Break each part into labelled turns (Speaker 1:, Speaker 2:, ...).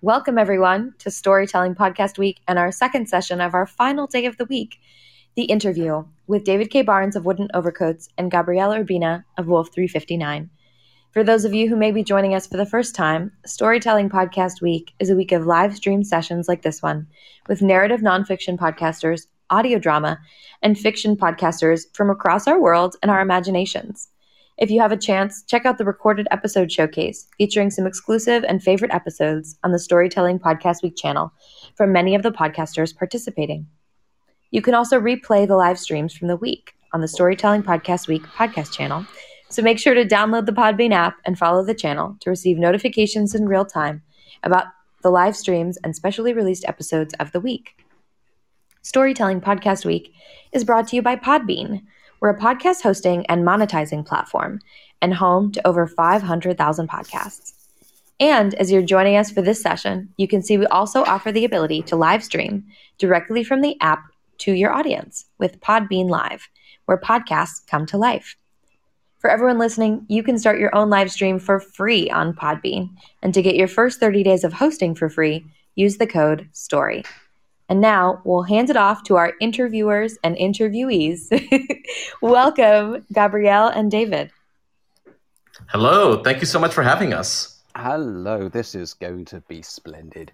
Speaker 1: Welcome, everyone, to Storytelling Podcast Week and our second session of our final day of the week the interview with David K. Barnes of Wooden Overcoats and Gabriel Urbina of Wolf 359. For those of you who may be joining us for the first time, Storytelling Podcast Week is a week of live stream sessions like this one with narrative nonfiction podcasters, audio drama, and fiction podcasters from across our world and our imaginations. If you have a chance, check out the recorded episode showcase featuring some exclusive and favorite episodes on the Storytelling Podcast Week channel from many of the podcasters participating. You can also replay the live streams from the week on the Storytelling Podcast Week podcast channel, so make sure to download the Podbean app and follow the channel to receive notifications in real time about the live streams and specially released episodes of the week. Storytelling Podcast Week is brought to you by Podbean we're a podcast hosting and monetizing platform and home to over 500,000 podcasts. And as you're joining us for this session, you can see we also offer the ability to live stream directly from the app to your audience with Podbean Live, where podcasts come to life. For everyone listening, you can start your own live stream for free on Podbean. And to get your first 30 days of hosting for free, use the code STORY. And now we'll hand it off to our interviewers and interviewees. Welcome, Gabriel and David.
Speaker 2: Hello. Thank you so much for having us.
Speaker 3: Hello. This is going to be splendid.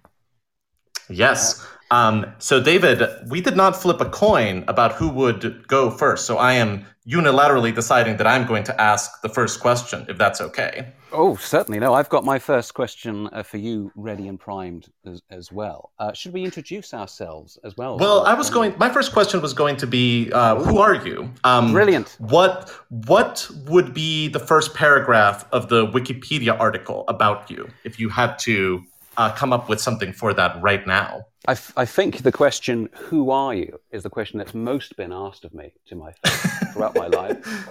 Speaker 2: Yes. Um, so, David, we did not flip a coin about who would go first. So, I am unilaterally deciding that I'm going to ask the first question, if that's okay.
Speaker 3: Oh, certainly. No, I've got my first question uh, for you ready and primed as, as well. Uh, should we introduce ourselves as well?
Speaker 2: Well, I was going. My first question was going to be, uh, "Who are you?"
Speaker 3: Um, Brilliant.
Speaker 2: What What would be the first paragraph of the Wikipedia article about you if you had to uh, come up with something for that right now?
Speaker 3: I, f- I think the question "Who are you?" is the question that's most been asked of me to my face throughout my life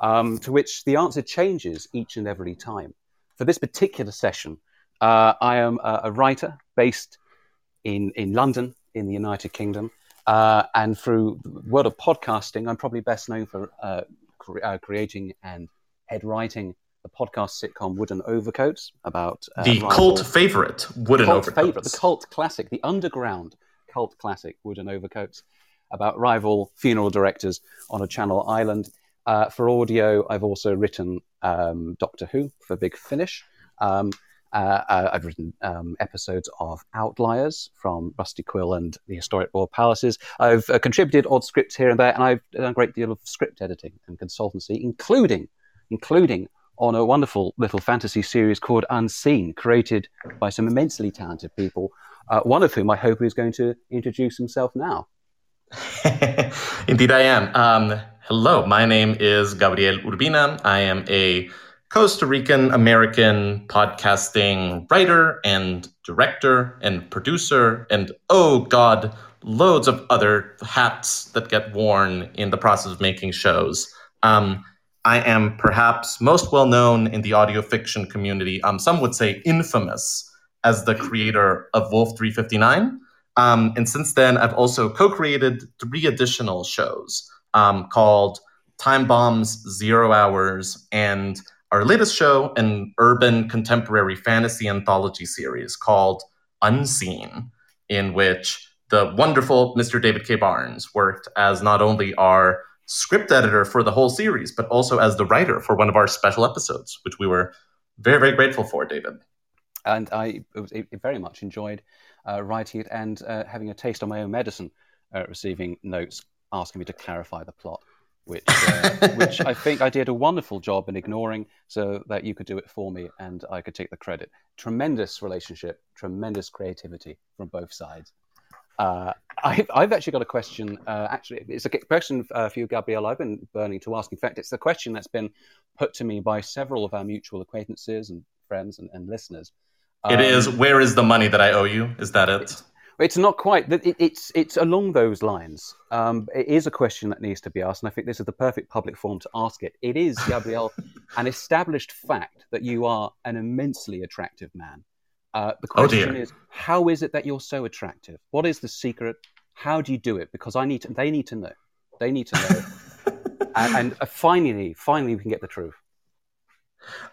Speaker 3: um, to which the answer changes each and every time. For this particular session, uh, I am a, a, writer based in, in London, in the United Kingdom. Uh, and through the world of podcasting, I'm probably best known for uh, cre- uh, creating and head writing the podcast sitcom Wooden Overcoats about
Speaker 2: uh, the rival, cult favorite Wooden
Speaker 3: cult
Speaker 2: Overcoats,
Speaker 3: favorite, the cult classic, the underground cult classic Wooden Overcoats about rival funeral directors on a Channel Island. Uh, for audio, I've also written um, Doctor Who for Big Finish. Um, uh, uh, I've written um, episodes of Outliers from Rusty Quill and the Historic Royal Palaces. I've uh, contributed odd scripts here and there, and I've done a great deal of script editing and consultancy, including including on a wonderful little fantasy series called Unseen, created by some immensely talented people. Uh, one of whom I hope is going to introduce himself now.
Speaker 2: Indeed, I am. Um, Hello, my name is Gabriel Urbina. I am a Costa Rican American podcasting writer and director and producer, and oh God, loads of other hats that get worn in the process of making shows. Um, I am perhaps most well known in the audio fiction community. Um, some would say infamous as the creator of Wolf 359. Um, and since then, I've also co created three additional shows um, called Time Bombs Zero Hours and our latest show, an urban contemporary fantasy anthology series called Unseen, in which the wonderful Mr. David K. Barnes worked as not only our script editor for the whole series, but also as the writer for one of our special episodes, which we were very, very grateful for, David.
Speaker 3: And I very much enjoyed uh, writing it and uh, having a taste of my own medicine, uh, receiving notes asking me to clarify the plot, which uh, which I think I did a wonderful job in ignoring, so that you could do it for me and I could take the credit. Tremendous relationship, tremendous creativity from both sides. Uh, I've, I've, actually got a question. Uh, actually, it's a question uh, for you, Gabriel. I've been burning to ask. In fact, it's a question that's been put to me by several of our mutual acquaintances and friends and, and listeners.
Speaker 2: Um, it is. Where is the money that I owe you? Is that it?
Speaker 3: It's not quite. It, it's it's along those lines. Um, it is a question that needs to be asked, and I think this is the perfect public forum to ask it. It is, Gabriel, an established fact that you are an immensely attractive man. Uh, the oh, question oh is, how is it that you're so attractive? What is the secret? How do you do it? Because I need to. They need to know. They need to know. and, and uh, finally, finally, we can get the truth.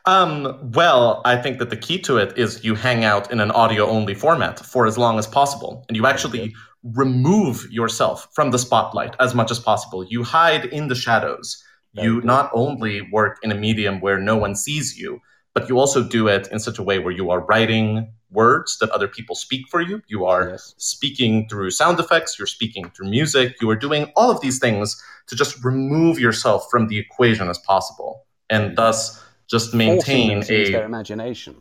Speaker 2: Um, well, I think that the key to it is you hang out in an audio only format for as long as possible, and you actually remove yourself from the spotlight as much as possible. You hide in the shadows. Very you good. not only work in a medium where no one sees you, but you also do it in such a way where you are writing words that other people speak for you. You are yes. speaking through sound effects, you're speaking through music, you are doing all of these things to just remove yourself from the equation as possible and thus just maintain
Speaker 3: a their imagination.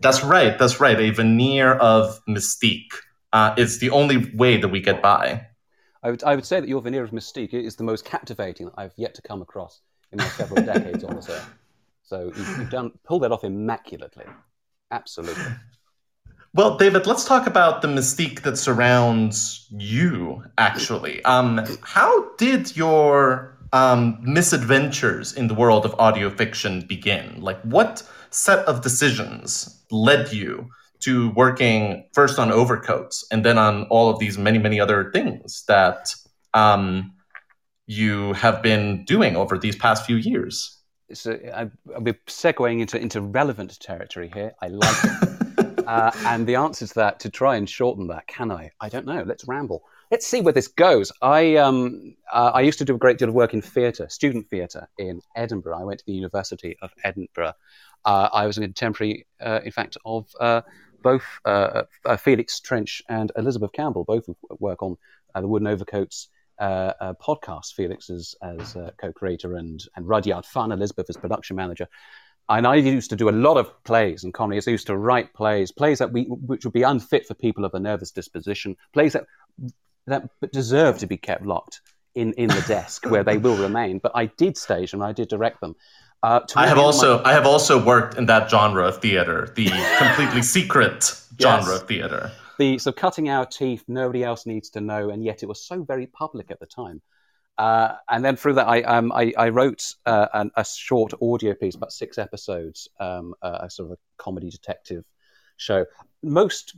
Speaker 2: That's right, that's right. A veneer of mystique. Uh, it's the only way that we get by.
Speaker 3: I would, I would say that your veneer of mystique is the most captivating that I've yet to come across in my several decades on this earth. So you've, done pulled that off immaculately. Absolutely.
Speaker 2: Well, David, let's talk about the mystique that surrounds you, actually. Um, how did your um, misadventures in the world of audio fiction begin? Like, what set of decisions led you to working first on overcoats and then on all of these many, many other things that um, you have been doing over these past few years?
Speaker 3: So I, I'll be segueing into, into relevant territory here. I like it. Uh, and the answer to that, to try and shorten that, can I? I don't know. Let's ramble. Let's see where this goes. I um, uh, I used to do a great deal of work in theatre, student theatre in Edinburgh. I went to the University of Edinburgh. Uh, I was a contemporary, uh, in fact, of uh, both uh, Felix Trench and Elizabeth Campbell, both work on the Wooden Overcoats podcast. Felix as, as co-creator and and Rudyard Funn, Elizabeth as production manager and I used to do a lot of plays and comedies. I used to write plays, plays that we, which would be unfit for people of a nervous disposition, plays that that deserve to be kept locked in, in the desk where they will remain. But I did stage them, I did direct them.
Speaker 2: Uh, I have also my... I have also worked in that genre of theater, the completely secret genre of theater.
Speaker 3: The so cutting our teeth, nobody else needs to know, and yet it was so very public at the time. Uh, and then through that, I, um, I, I, wrote uh, an, a short audio piece, about six episodes, um, uh, a sort of a comedy detective show. Most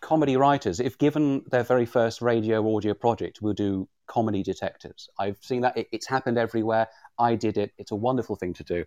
Speaker 3: comedy writers, if given their very first radio audio project, will do comedy detectives. I've seen that; it, it's happened everywhere. I did it. It's a wonderful thing to do.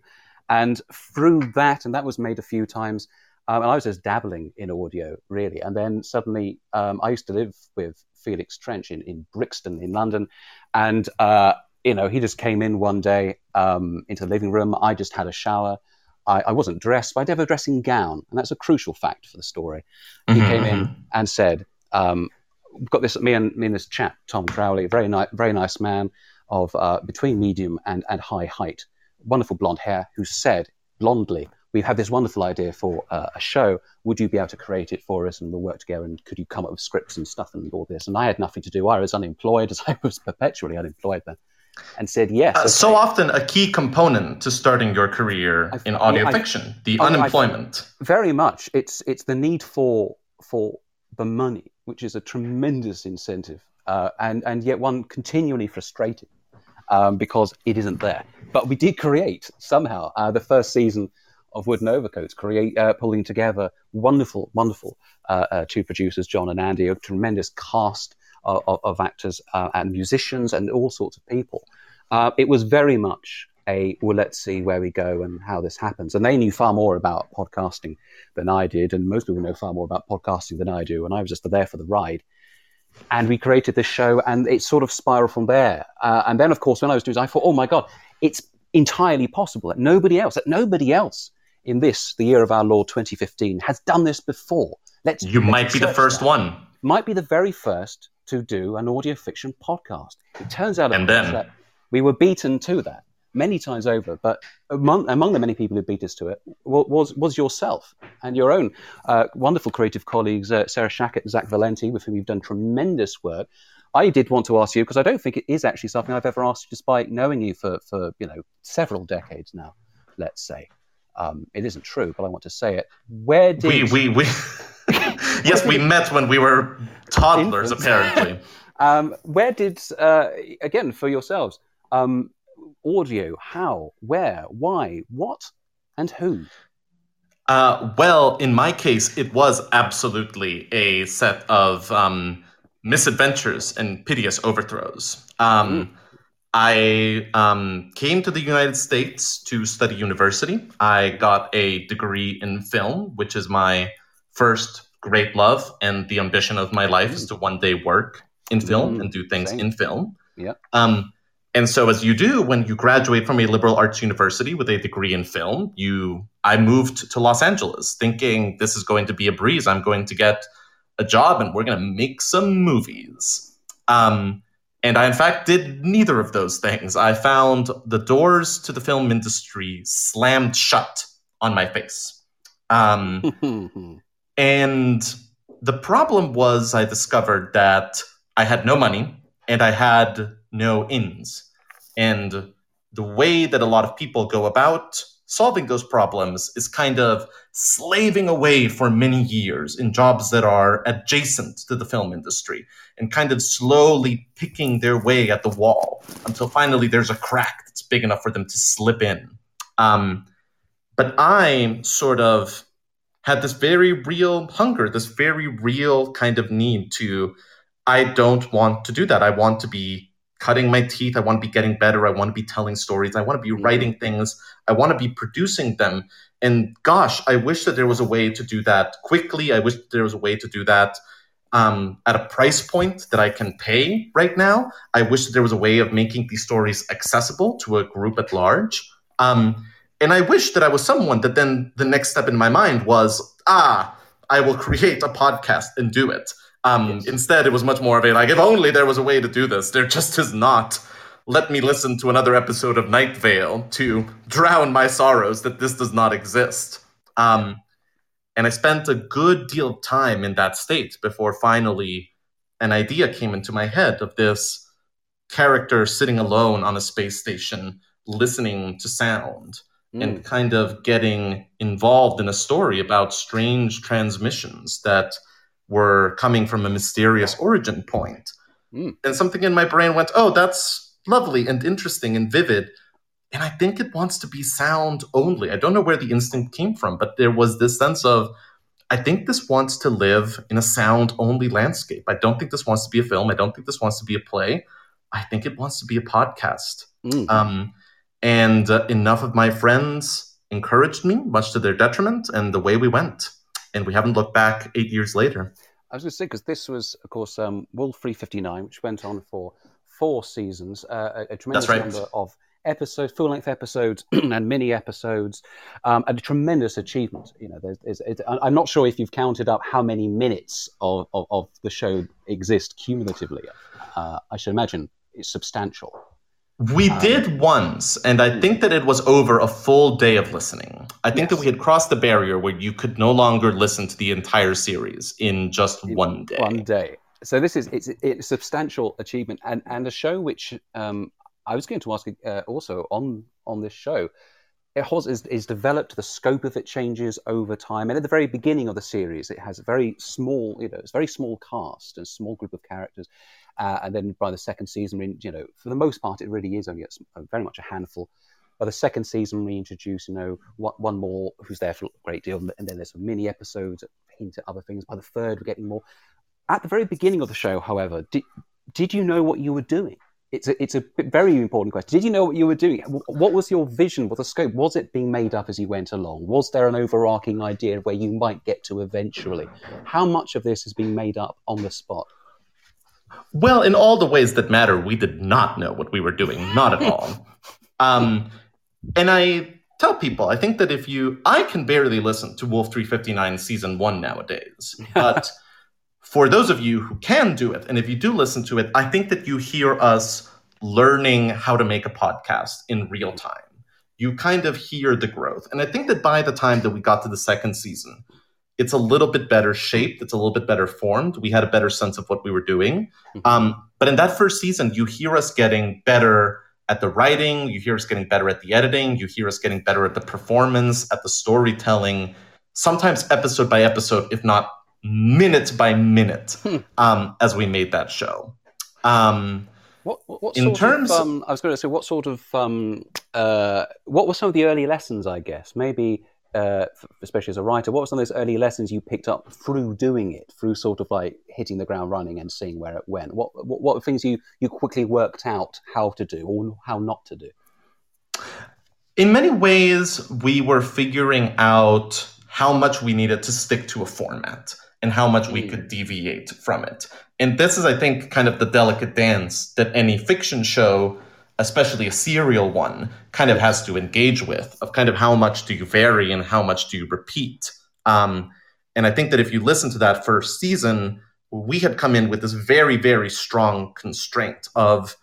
Speaker 3: And through that, and that was made a few times. Um, and I was just dabbling in audio, really. And then suddenly, um, I used to live with Felix Trench in, in Brixton in London. And, uh, you know, he just came in one day um, into the living room. I just had a shower. I, I, wasn't dressed, but I had a dressing gown. And that's a crucial fact for the story. Mm-hmm. He came in mm-hmm. and said, um, We've got this, me and, me and this chap, Tom Crowley, very, ni- very nice man of uh, between medium and, and high height, wonderful blonde hair, who said blondly, we have had this wonderful idea for uh, a show. Would you be able to create it for us and we'll work together? And could you come up with scripts and stuff and all this? And I had nothing to do. I was unemployed, as I was perpetually unemployed then, and said yes. Uh,
Speaker 2: okay. So often, a key component to starting your career I, in audio I, fiction, the I, unemployment.
Speaker 3: very much. It's it's the need for for the money, which is a tremendous incentive, uh, and and yet one continually frustrated. Um, because it isn't there. But we did create somehow uh, the first season of Wooden Overcoats, create, uh, pulling together wonderful, wonderful uh, uh, two producers, John and Andy, a tremendous cast of, of, actors uh, and musicians and all sorts of people. Uh, it was very much a well, let's see where we go and how this happens. And they knew far more about podcasting than I did, and most people know far more about podcasting than I do. And I was just there for the ride. And we created this show, and it sort of spiraled from there. Uh, and then, of course, when I was doing, it, I thought, oh my god, it's entirely possible that nobody else, that nobody else in this, the year of our Lord 2015, has done this before.
Speaker 2: Let's you let's might be the first that. one.
Speaker 3: Might be the very first to do an audio fiction podcast. It turns out,
Speaker 2: and then
Speaker 3: that we were beaten to that many times over. But among, among the many people who beat us to it was was yourself and your own uh, wonderful creative colleagues, uh, Sarah Shachat and Zach Valenti, with whom you've done tremendous work. I did want to ask you because I don't think it is actually something I've ever asked you, despite knowing you for, for you know several decades now. Let's say. Um, it isn't true, but I want to say it. Where did
Speaker 2: we we, we yes we met when we were toddlers apparently.
Speaker 3: um, where did uh, again for yourselves um, audio? How? Where? Why? What? And who?
Speaker 2: Uh, well, in my case, it was absolutely a set of um, misadventures and piteous overthrows. Um, mm. I um, came to the United States to study university. I got a degree in film, which is my first great love and the ambition of my life is to one day work in film
Speaker 3: Mm,
Speaker 2: and do things
Speaker 3: same.
Speaker 2: in film.
Speaker 3: Yeah.
Speaker 2: Um, and so, as you do when you graduate from a liberal arts university with a degree in film, you I moved to Los Angeles thinking this is going to be a breeze. I'm going to get a job and we're going to make some movies. Um, and I, in fact, did neither of those things. I found the doors to the film industry slammed shut on my face. Um, and the problem was, I discovered that I had no money and I had no ins. And the way that a lot of people go about solving those problems is kind of slaving away for many years in jobs that are adjacent to the film industry and kind of slowly picking their way at the wall until finally there's a crack that's big enough for them to slip in. Um, but I sort of had this very real hunger, this very real kind of need to, I don't want to do that. I want to be cutting my teeth. I want to be getting better. I want to be telling stories. I want to be
Speaker 3: Mhm.
Speaker 2: writing things. I want to be producing them. And gosh, I wish that there was a way to do that quickly. I wish there was a way to do that um, at a price point that I can pay right now. I wish that there was a way of making these stories accessible to a group at large. Um, and I wish that I was someone that then the next step in my mind was, ah, I will create a podcast and do it. Um,
Speaker 3: Yes.
Speaker 2: Instead, it was much more of a like, if only there was a way to do this. There just is not. Let me listen to another episode of Night Vale to drown my sorrows that this does not exist. Um, and I spent a good deal of time in that state before finally an idea came into my head of this character sitting alone on a space station, listening to sound
Speaker 3: Mm.
Speaker 2: and kind of getting involved in a story about strange transmissions that were coming from a mysterious origin point.
Speaker 3: Mm.
Speaker 2: And something in my brain went, oh, that's lovely and interesting and vivid. And I think it wants to be sound only. I don't know where the instinct came from, but there was this sense of, I think this wants to live in a sound only landscape. I don't think this wants to be a film. I don't think this wants to be a play. I think it wants to be a podcast.
Speaker 3: Mm.
Speaker 2: Um, and uh, enough of my friends encouraged me, much to their detriment, and the way we went. And we haven't looked back eight years later.
Speaker 3: I was going to say because this was, of course, um, Wolf 359, which went on for four seasons, uh, a, a tremendous
Speaker 2: right.
Speaker 3: number of episodes, full-length episodes, and mini episodes, um, and a tremendous achievement. You know, there's, there's, it, I- I'm not sure if you've counted up how many minutes of, of, of the show exist cumulatively. Uh, I should imagine it's substantial.
Speaker 2: We
Speaker 3: Um,
Speaker 2: did once, and I think that it was over a full day of listening. I think that we had crossed the barrier where you could no longer listen to the entire series in just
Speaker 3: in
Speaker 2: one day.
Speaker 3: One day. So this is it's, it's a substantial achievement, and and a show which um, I was going to ask uh, also on on this show. It has is, is developed. The scope of it changes over time, and at the very beginning of the series, it has a very small, you know, it's very small cast and small group of characters, uh, and then by the second season, you know, for the most part, it really is only a very much a handful. By the second season, we introduce, you know, one, one more who's there for a great deal, and then there's some mini episodes hint at other things. By the third, we're getting more. At the very beginning of the show, however, did, did you know what you were doing? It's a, it's a very important question. Did you know what you were doing? What was your vision? What the scope? Was it being made up as you went along? Was there an overarching idea where you might get to eventually? How much of this has been made up on the spot?
Speaker 2: Well, in all the ways that matter, we did not know what we were doing, not at all. Um, and I tell people, I think that if you, I can barely listen to Wolf 359 season one nowadays, but for those of you who can do it, and if you do listen to it, I think that you hear us learning how to make a podcast in real time. You kind of hear the growth. And I think that by the time that we got to the second season, it's a little bit better shaped. It's a little bit better formed. We had a better sense of what we were doing. Um, but in that first season, you hear us getting better at the writing, you hear us getting better at the editing, you hear us getting better at the performance, at the storytelling, sometimes episode by episode, if not minute by minute,
Speaker 3: Hmm.
Speaker 2: um, as we made that show. Um,
Speaker 3: What, what,
Speaker 2: In terms-
Speaker 3: of, um, I was going to say, what sort of, um, uh, what were some of the early lessons? I guess maybe, uh, especially as a writer, what were some of those early lessons you picked up through doing it, through sort of like hitting the ground running and seeing where it went? What what, what things you you quickly worked out how to do or how not to do?
Speaker 2: In many ways, we were figuring out how much we needed to stick to a format and how much we could deviate from it. And this is, I think, kind of the delicate dance that any fiction show, especially a serial one, kind of has to engage with of kind of how much do you vary and how much do you repeat. Um, and I think that if you listen to that first season, we had come in with this very, very strong constraint of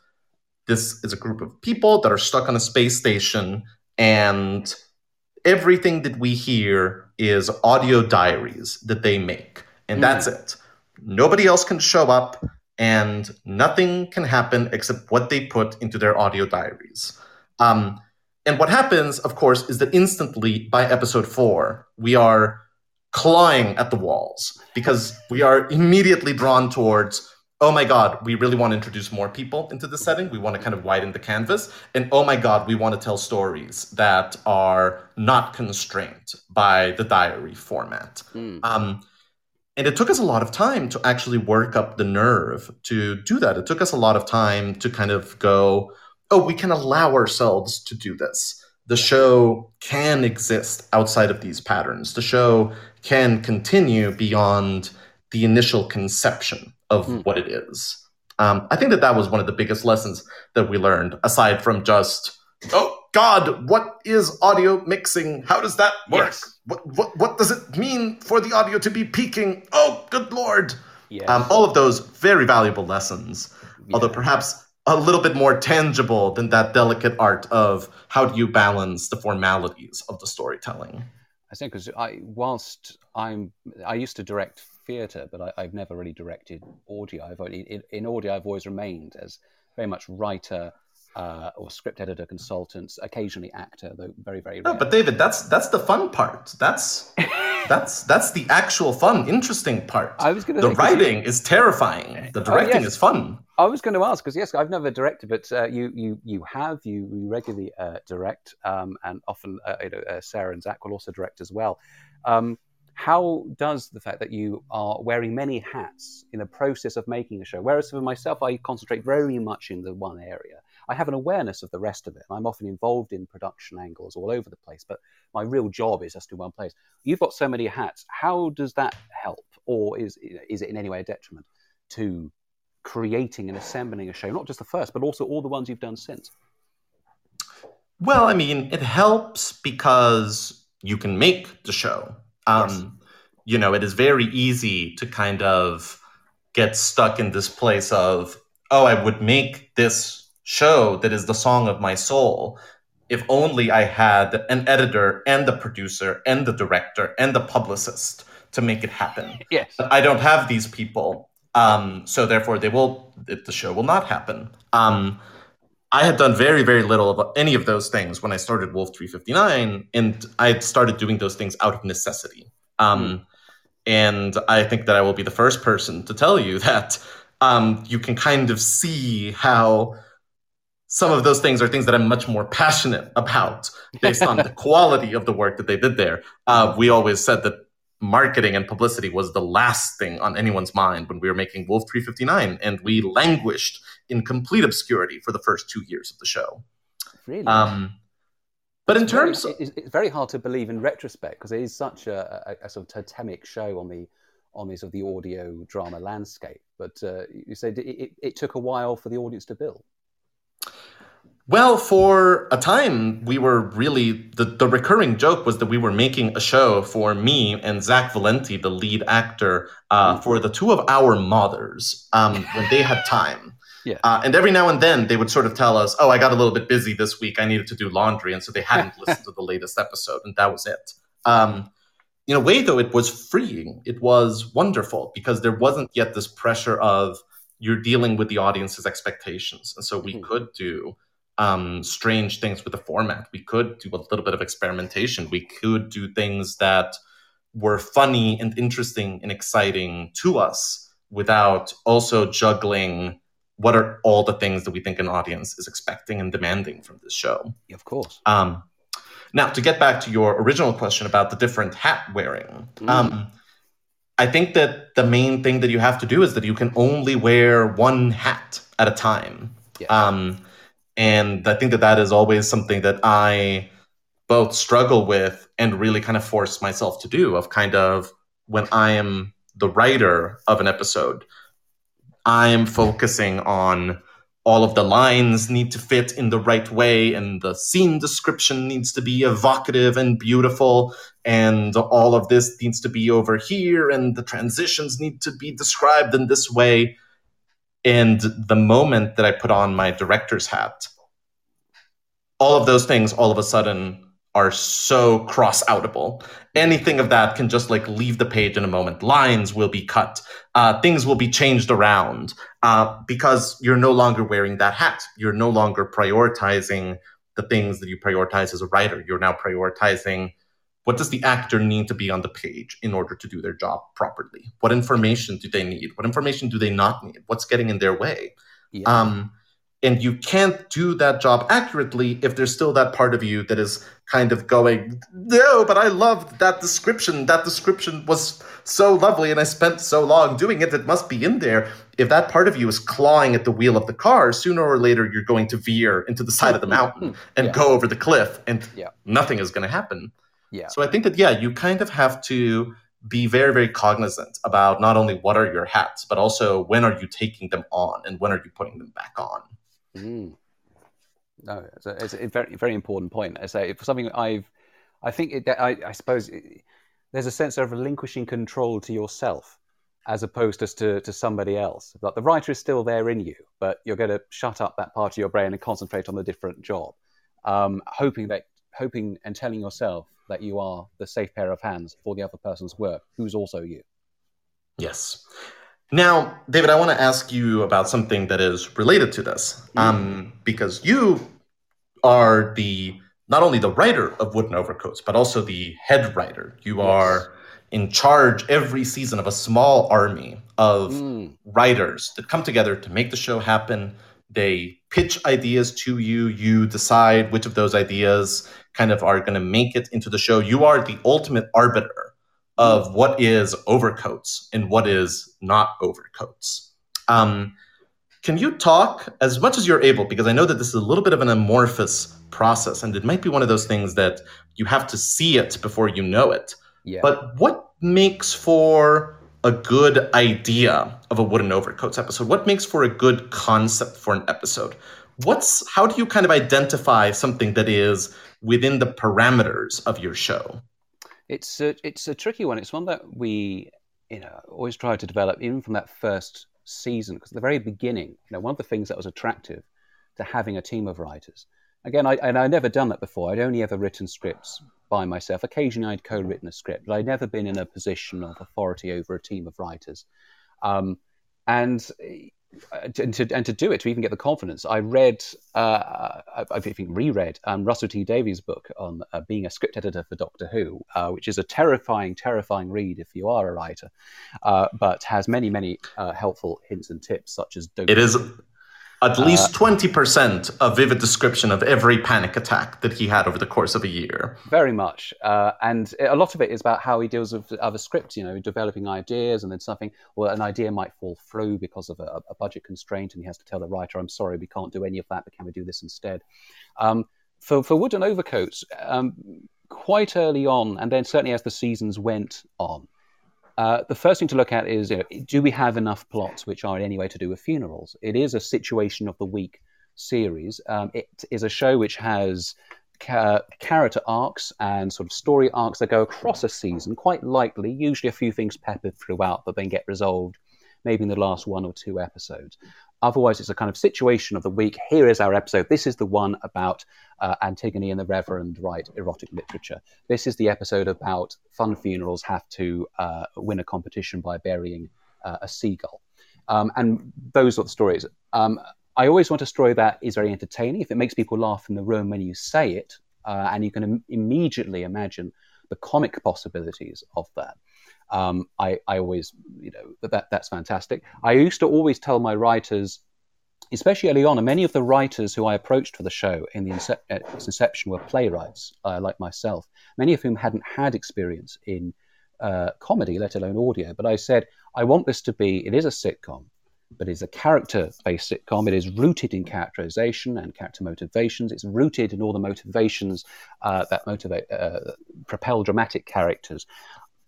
Speaker 2: this is a group of people that are stuck on a space station and everything that we hear is audio diaries that they make and mm. that's it. Nobody else can show up and nothing can happen except what they put into their audio diaries. Um, and what happens of course is that instantly by episode four we are clawing at the walls because we are immediately drawn towards oh my god we really want to introduce more people into the setting. We want to kind of widen the canvas. And oh my god we want to tell stories that are not constrained by the diary format. Mm. um, and it took us a lot of time to actually work up the nerve to do that it took us a lot of time to kind of go oh we can allow ourselves to do this the show can exist outside of these patterns the show can continue beyond the initial conception of mm. what it is. Um, I think that that was one of the biggest lessons that we learned, aside from just, oh God, what is audio mixing? How does that work? Yes. What, what, what does it mean for the audio to be peaking? Oh, good Lord. Yes. Um, all of those very valuable lessons, yeah. although perhaps a little bit more tangible than that delicate art of how do you balance the formalities of the storytelling.
Speaker 3: I think because I, whilst I'm, I used to direct theatre, but I, have never really directed audio. I've only, in, in, audio, I've always remained as very much writer uh, or script editor, consultants, occasionally actor, though very, very rare.
Speaker 2: No, but David, that's that's the fun part. That's that's that's the actual fun, interesting part. I was going to. The writing is terrifying. The oh, directing oh, yes. is fun.
Speaker 3: I was going to ask because yes, I've never directed, but uh, you you you have you, you regularly uh, direct, um, and often uh, you know uh, Sarah and Zach will also direct as well. Um, how does the fact that you are wearing many hats in the process of making a show, whereas for myself, I concentrate very much in the one area, I have an awareness of the rest of it. I'm often involved in production angles all over the place, but my real job is just in one place. You've got so many hats. How does that help, or is is it in any way a detriment to creating and assembling a show? Not just the first, but also all the ones you've done since.
Speaker 2: Well, I mean, it helps because you can make the show. Um, yes. You know, it is very easy to kind of get stuck in this place of, oh, I would make this show that is the song of my soul if only I had an editor and the producer and the director and the publicist to make it happen.
Speaker 3: Yes.
Speaker 2: But I don't have these people. Um, so therefore they will the show will not happen. Um, I had done very, very little of any of those things when I started Wolf 359, and I started doing those things out of necessity. Um, mm. And I think that I will be the first person to tell you that um, you can kind of see how some of those things are things that I'm much more passionate about based on the quality of the work that they did there. Uh, we always said that marketing and publicity was the last thing on anyone's mind when we were making Wolf 359, and we languished in complete obscurity for the first two years of the show.
Speaker 3: Really? Um,
Speaker 2: but in terms,
Speaker 3: very, of, it's very hard to believe in retrospect because it is such a, a, a, sort of totemic show on the on the sort of the audio drama landscape. But uh, you said it, it, it took a while for the audience to build.
Speaker 2: Well, for a time, we were really the, the recurring joke was that we were making a show for me and Zach Valenti, the lead actor, uh, mm-hmm. for the two of our mothers um, when they had time.
Speaker 3: Yeah.
Speaker 2: Uh, and every now and then they would sort of tell us, "Oh, I got a little bit busy this week. I needed to do laundry," and so they hadn't listened to the latest episode, and that was it. Um, in a way, though, it was freeing. It was wonderful because there wasn't yet this pressure of you're dealing with the audience's expectations, and so we mm-hmm. could do um, strange things with the format. We could do a little bit of experimentation. We could do things that were funny and interesting and exciting to us without also juggling what are all the things that we think an audience is expecting and demanding from this show.
Speaker 3: Of course.
Speaker 2: Um, now, to get back to your original question about the different hat wearing, mm. um, I think that the main thing that you have to do is that you can only wear one hat at a time. Yeah. Um, and I think that that is always something that I both struggle with and really kind of force myself to do of kind of when I am the writer of an episode, I am focusing on all of the lines need to fit in the right way and the scene description needs to be evocative and beautiful and all of this needs to be over here and the transitions need to be described in this way and the moment that i put on my director's hat all of those things all of a sudden are so cross outable. Anything of that can just like leave the page in a moment. Lines will be cut. Uh, things will be changed around uh, because you're no longer wearing that hat. You're no longer prioritizing the things that you prioritize as a writer. You're now prioritizing what does the actor need to be on the page in order to do their job properly? What information do they need? What information do they not need? What's getting in their way? Yeah. Um, and you can't do that job accurately if there's still that part of you that is kind of going no but i loved that description that description was so lovely and i spent so long doing it it must be in there if that part of you is clawing at the wheel of the car sooner or later you're going to veer into the side of the mountain and yeah. go over the cliff and yeah. nothing is going to happen yeah so i think that yeah you kind of have to be very very cognizant about not only what are your hats but also when are you taking them on and when are you putting them back on
Speaker 3: Mm. No, it's a, it's a, very very important point. I say for something I've, I think it, I, I suppose it, there's a sense of relinquishing control to yourself as opposed to, to, to somebody else. But the writer is still there in you, but you're going to shut up that part of your brain and concentrate on the different job, um, hoping that hoping and telling yourself that you are the safe pair of hands for the other person's work, who's also you.
Speaker 2: Yes. Now, David, I want to ask you about something that is related to this, mm. um, because you are the not only the writer of Wooden Overcoats, but also the head writer. You yes. are in charge every season of a small army of mm. writers that come together to make the show happen. They pitch ideas to you. You decide which of those ideas kind of are going to make it into the show. You are the ultimate arbiter of what is overcoats and what is not overcoats. Um, can you talk as much as you're able? Because I know that this is a little bit of an amorphous process, and it might be one of those things that you have to see it before you know it. Yeah. But what makes for a good idea of a wooden overcoats episode? What makes for a good concept for an episode? What's how do you kind of identify something that is within the parameters of your show?
Speaker 3: It's a, it's a tricky one. It's one that we you know always try to develop even from that first season because at the very beginning, you know, one of the things that was attractive to having a team of writers. Again, I, and I'd never done that before. I'd only ever written scripts by myself. Occasionally, I'd co-written a script, but I'd never been in a position of authority over a team of writers. Um, and and to, and to do it, to even get the confidence, I read, uh, I've even reread um, Russell T Davies' book on uh, being a script editor for Doctor Who, uh, which is a terrifying, terrifying read if you are a writer, uh, but has many, many uh, helpful hints and tips, such as
Speaker 2: don't. It is at least uh, twenty percent a vivid description of every panic attack that he had over the course of a year.
Speaker 3: Very much, uh, and a lot of it is about how he deals with other scripts. You know, developing ideas, and then something. Well, an idea might fall through because of a, a budget constraint, and he has to tell the writer, "I'm sorry, we can't do any of that, but can we do this instead?" Um, for for Wooden Overcoats, um, quite early on, and then certainly as the seasons went on, uh, the first thing to look at is you know, do we have enough plots which are in any way to do with funerals? It is a situation of the week series. Um, it is a show which has ca- character arcs and sort of story arcs that go across a season, quite likely, usually a few things peppered throughout, but then get resolved maybe in the last one or two episodes. Otherwise, it's a kind of situation of the week. Here is our episode. This is the one about uh, Antigone and the Reverend write erotic literature. This is the episode about Funn Funerals have to uh, win a competition by burying uh, a seagull. Um, and those are the stories. Um, I always want a story that is very entertaining. If it makes people laugh in the room when you say it, uh, and you can Im- immediately imagine the comic possibilities of that. Um, I, I always, you know, that that's fantastic. I used to always tell my writers, especially early on, and many of the writers who I approached for the show in the its inception were playwrights uh, like myself, many of whom hadn't had experience in uh, comedy, let alone audio. But I said, I want this to be, it is a sitcom, but it's a character based sitcom. It is rooted in characterization and character motivations. It's rooted in all the motivations uh, that motivate, uh, propel dramatic characters.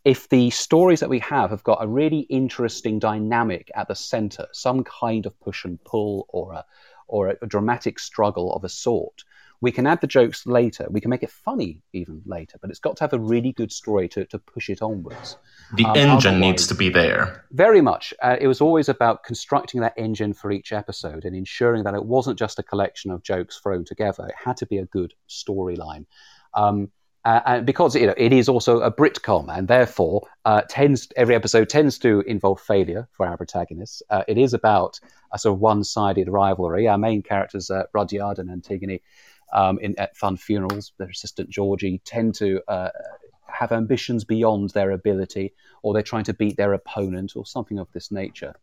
Speaker 3: If the stories that we have have got a really interesting dynamic at the center, some kind of push and pull or a, or a, a dramatic struggle of a sort, we can add the jokes later. We can make it funny even later, but it's got to have a really good story to, to push it onwards.
Speaker 2: The um, engine needs to be there.
Speaker 3: Very much. Uh, it was always about constructing that engine for each episode and ensuring that it wasn't just a collection of jokes thrown together. It had to be a good storyline. Um, uh, and because you know it is also a Britcom, and therefore uh, tends every episode tends to involve failure for our protagonists. Uh, it is about a sort of one-sided rivalry. Our main characters, uh, Rudyard and Antigone, um, in, at Funn Funerals, their assistant Georgie tend to uh, have ambitions beyond their ability, or they're trying to beat their opponent, or something of this nature.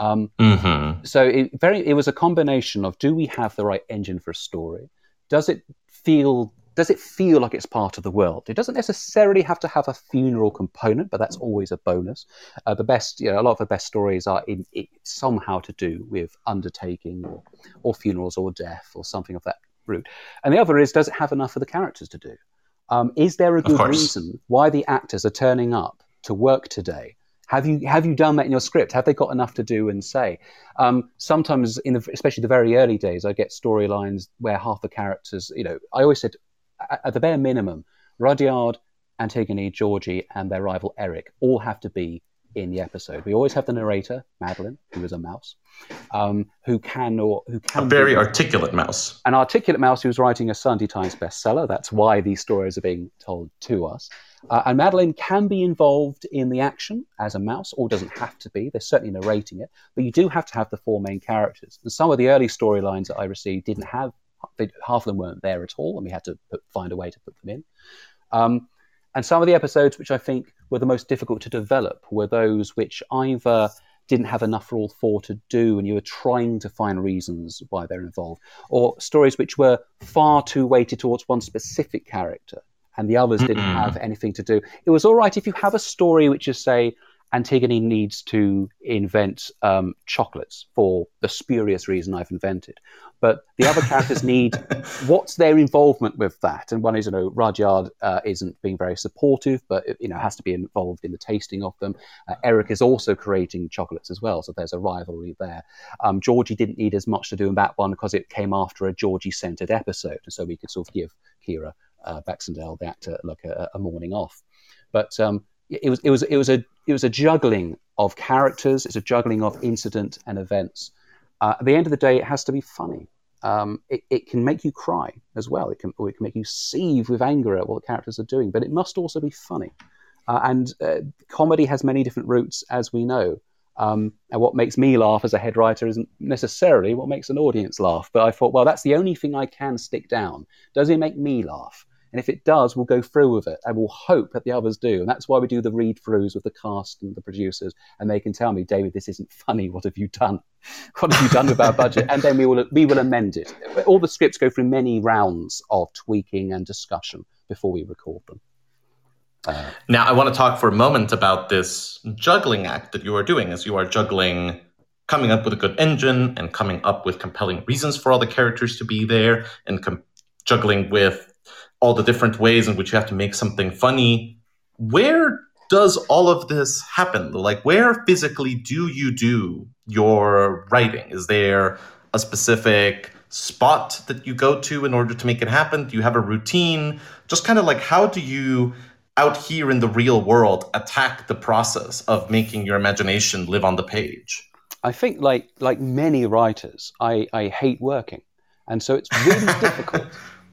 Speaker 3: Um, mm-hmm. So it very it was a combination of do we have the right engine for a story? Does it feel does it feel like it's part of the world? It doesn't necessarily have to have a funeral component, but that's always a bonus. Uh, the best, you know, a lot of the best stories are in, somehow to do with undertaking or, or funerals or death or something of that route. And the other is, does it have enough for the characters to do? Um, is there a good reason why the actors are turning up to work today? Have you have you done that in your script? Have they got enough to do and say? Um, sometimes, in the, especially the very early days, I get storylines where half the characters, you know, I always said, at, the bare minimum, Rudyard, Antigone, Georgie, and their rival Eric all have to be in the episode. We always have the narrator, Madeline, who is a mouse, um, who can or who can
Speaker 2: a very articulate mouse,
Speaker 3: an articulate mouse who's writing a Sunday Times bestseller. That's why these stories are being told to us. Uh, and Madeline can be involved in the action as a mouse, or doesn't have to be. They're certainly narrating it, but you do have to have the four main characters. And some of the early storylines that I received didn't have half of them weren't there at all, and we had to put, find a way to put them in. Um, and some of the episodes which I think were the most difficult to develop were those which either didn't have enough for all four to do and you were trying to find reasons why they're involved, or stories which were far too weighted towards one specific character and the others didn't have anything to do. It was all right if you have a story which is, say, Antigone needs to invent um, chocolates for the spurious reason I've invented. But the other characters need what's their involvement with that? And one is, you know, Rudyard uh, isn't being very supportive, but you know has to be involved in the tasting of them. Uh, Eric is also creating chocolates as well, so there's a rivalry there. Um, Georgie didn't need as much to do in that one because it came after a Georgie-centered episode, And so we could sort of give Kira uh, Baxendale, the actor, like a, a morning off. But um, it was it was it was a it was a juggling of characters. It's a juggling of incident and events. Uh, at the end of the day, it has to be funny. Um, it, it, can make you cry as well. It can, or it can make you seethe with anger at what the characters are doing, but it must also be funny. Uh, and uh, comedy has many different routes, as we know. Um, and what makes me laugh as a head writer isn't necessarily what makes an audience laugh. But I thought, well, that's the only thing I can stick down. Does it make me laugh? And if it does, we'll go through with it and we'll hope that the others do. And that's why we do the read throughs with the cast and the producers. And they can tell me, David, this isn't funny. What have you done? What have you done with our budget? And then we will, we will amend it. All the scripts go through many rounds of tweaking and discussion before we record them.
Speaker 2: Uh, now, I want to talk for a moment about this juggling act that you are doing as you are juggling coming up with a good engine and coming up with compelling reasons for all the characters to be there and com- juggling with all the different ways in which you have to make something funny. Where does all of this happen? Like, where physically do you do your writing? Is there a specific spot that you go to in order to make it happen? Do you have a routine? Just kind of like, how do you out here in the real world attack the process of making your imagination live on the page?
Speaker 3: I think, like like many writers, I, I hate working, and so it's really difficult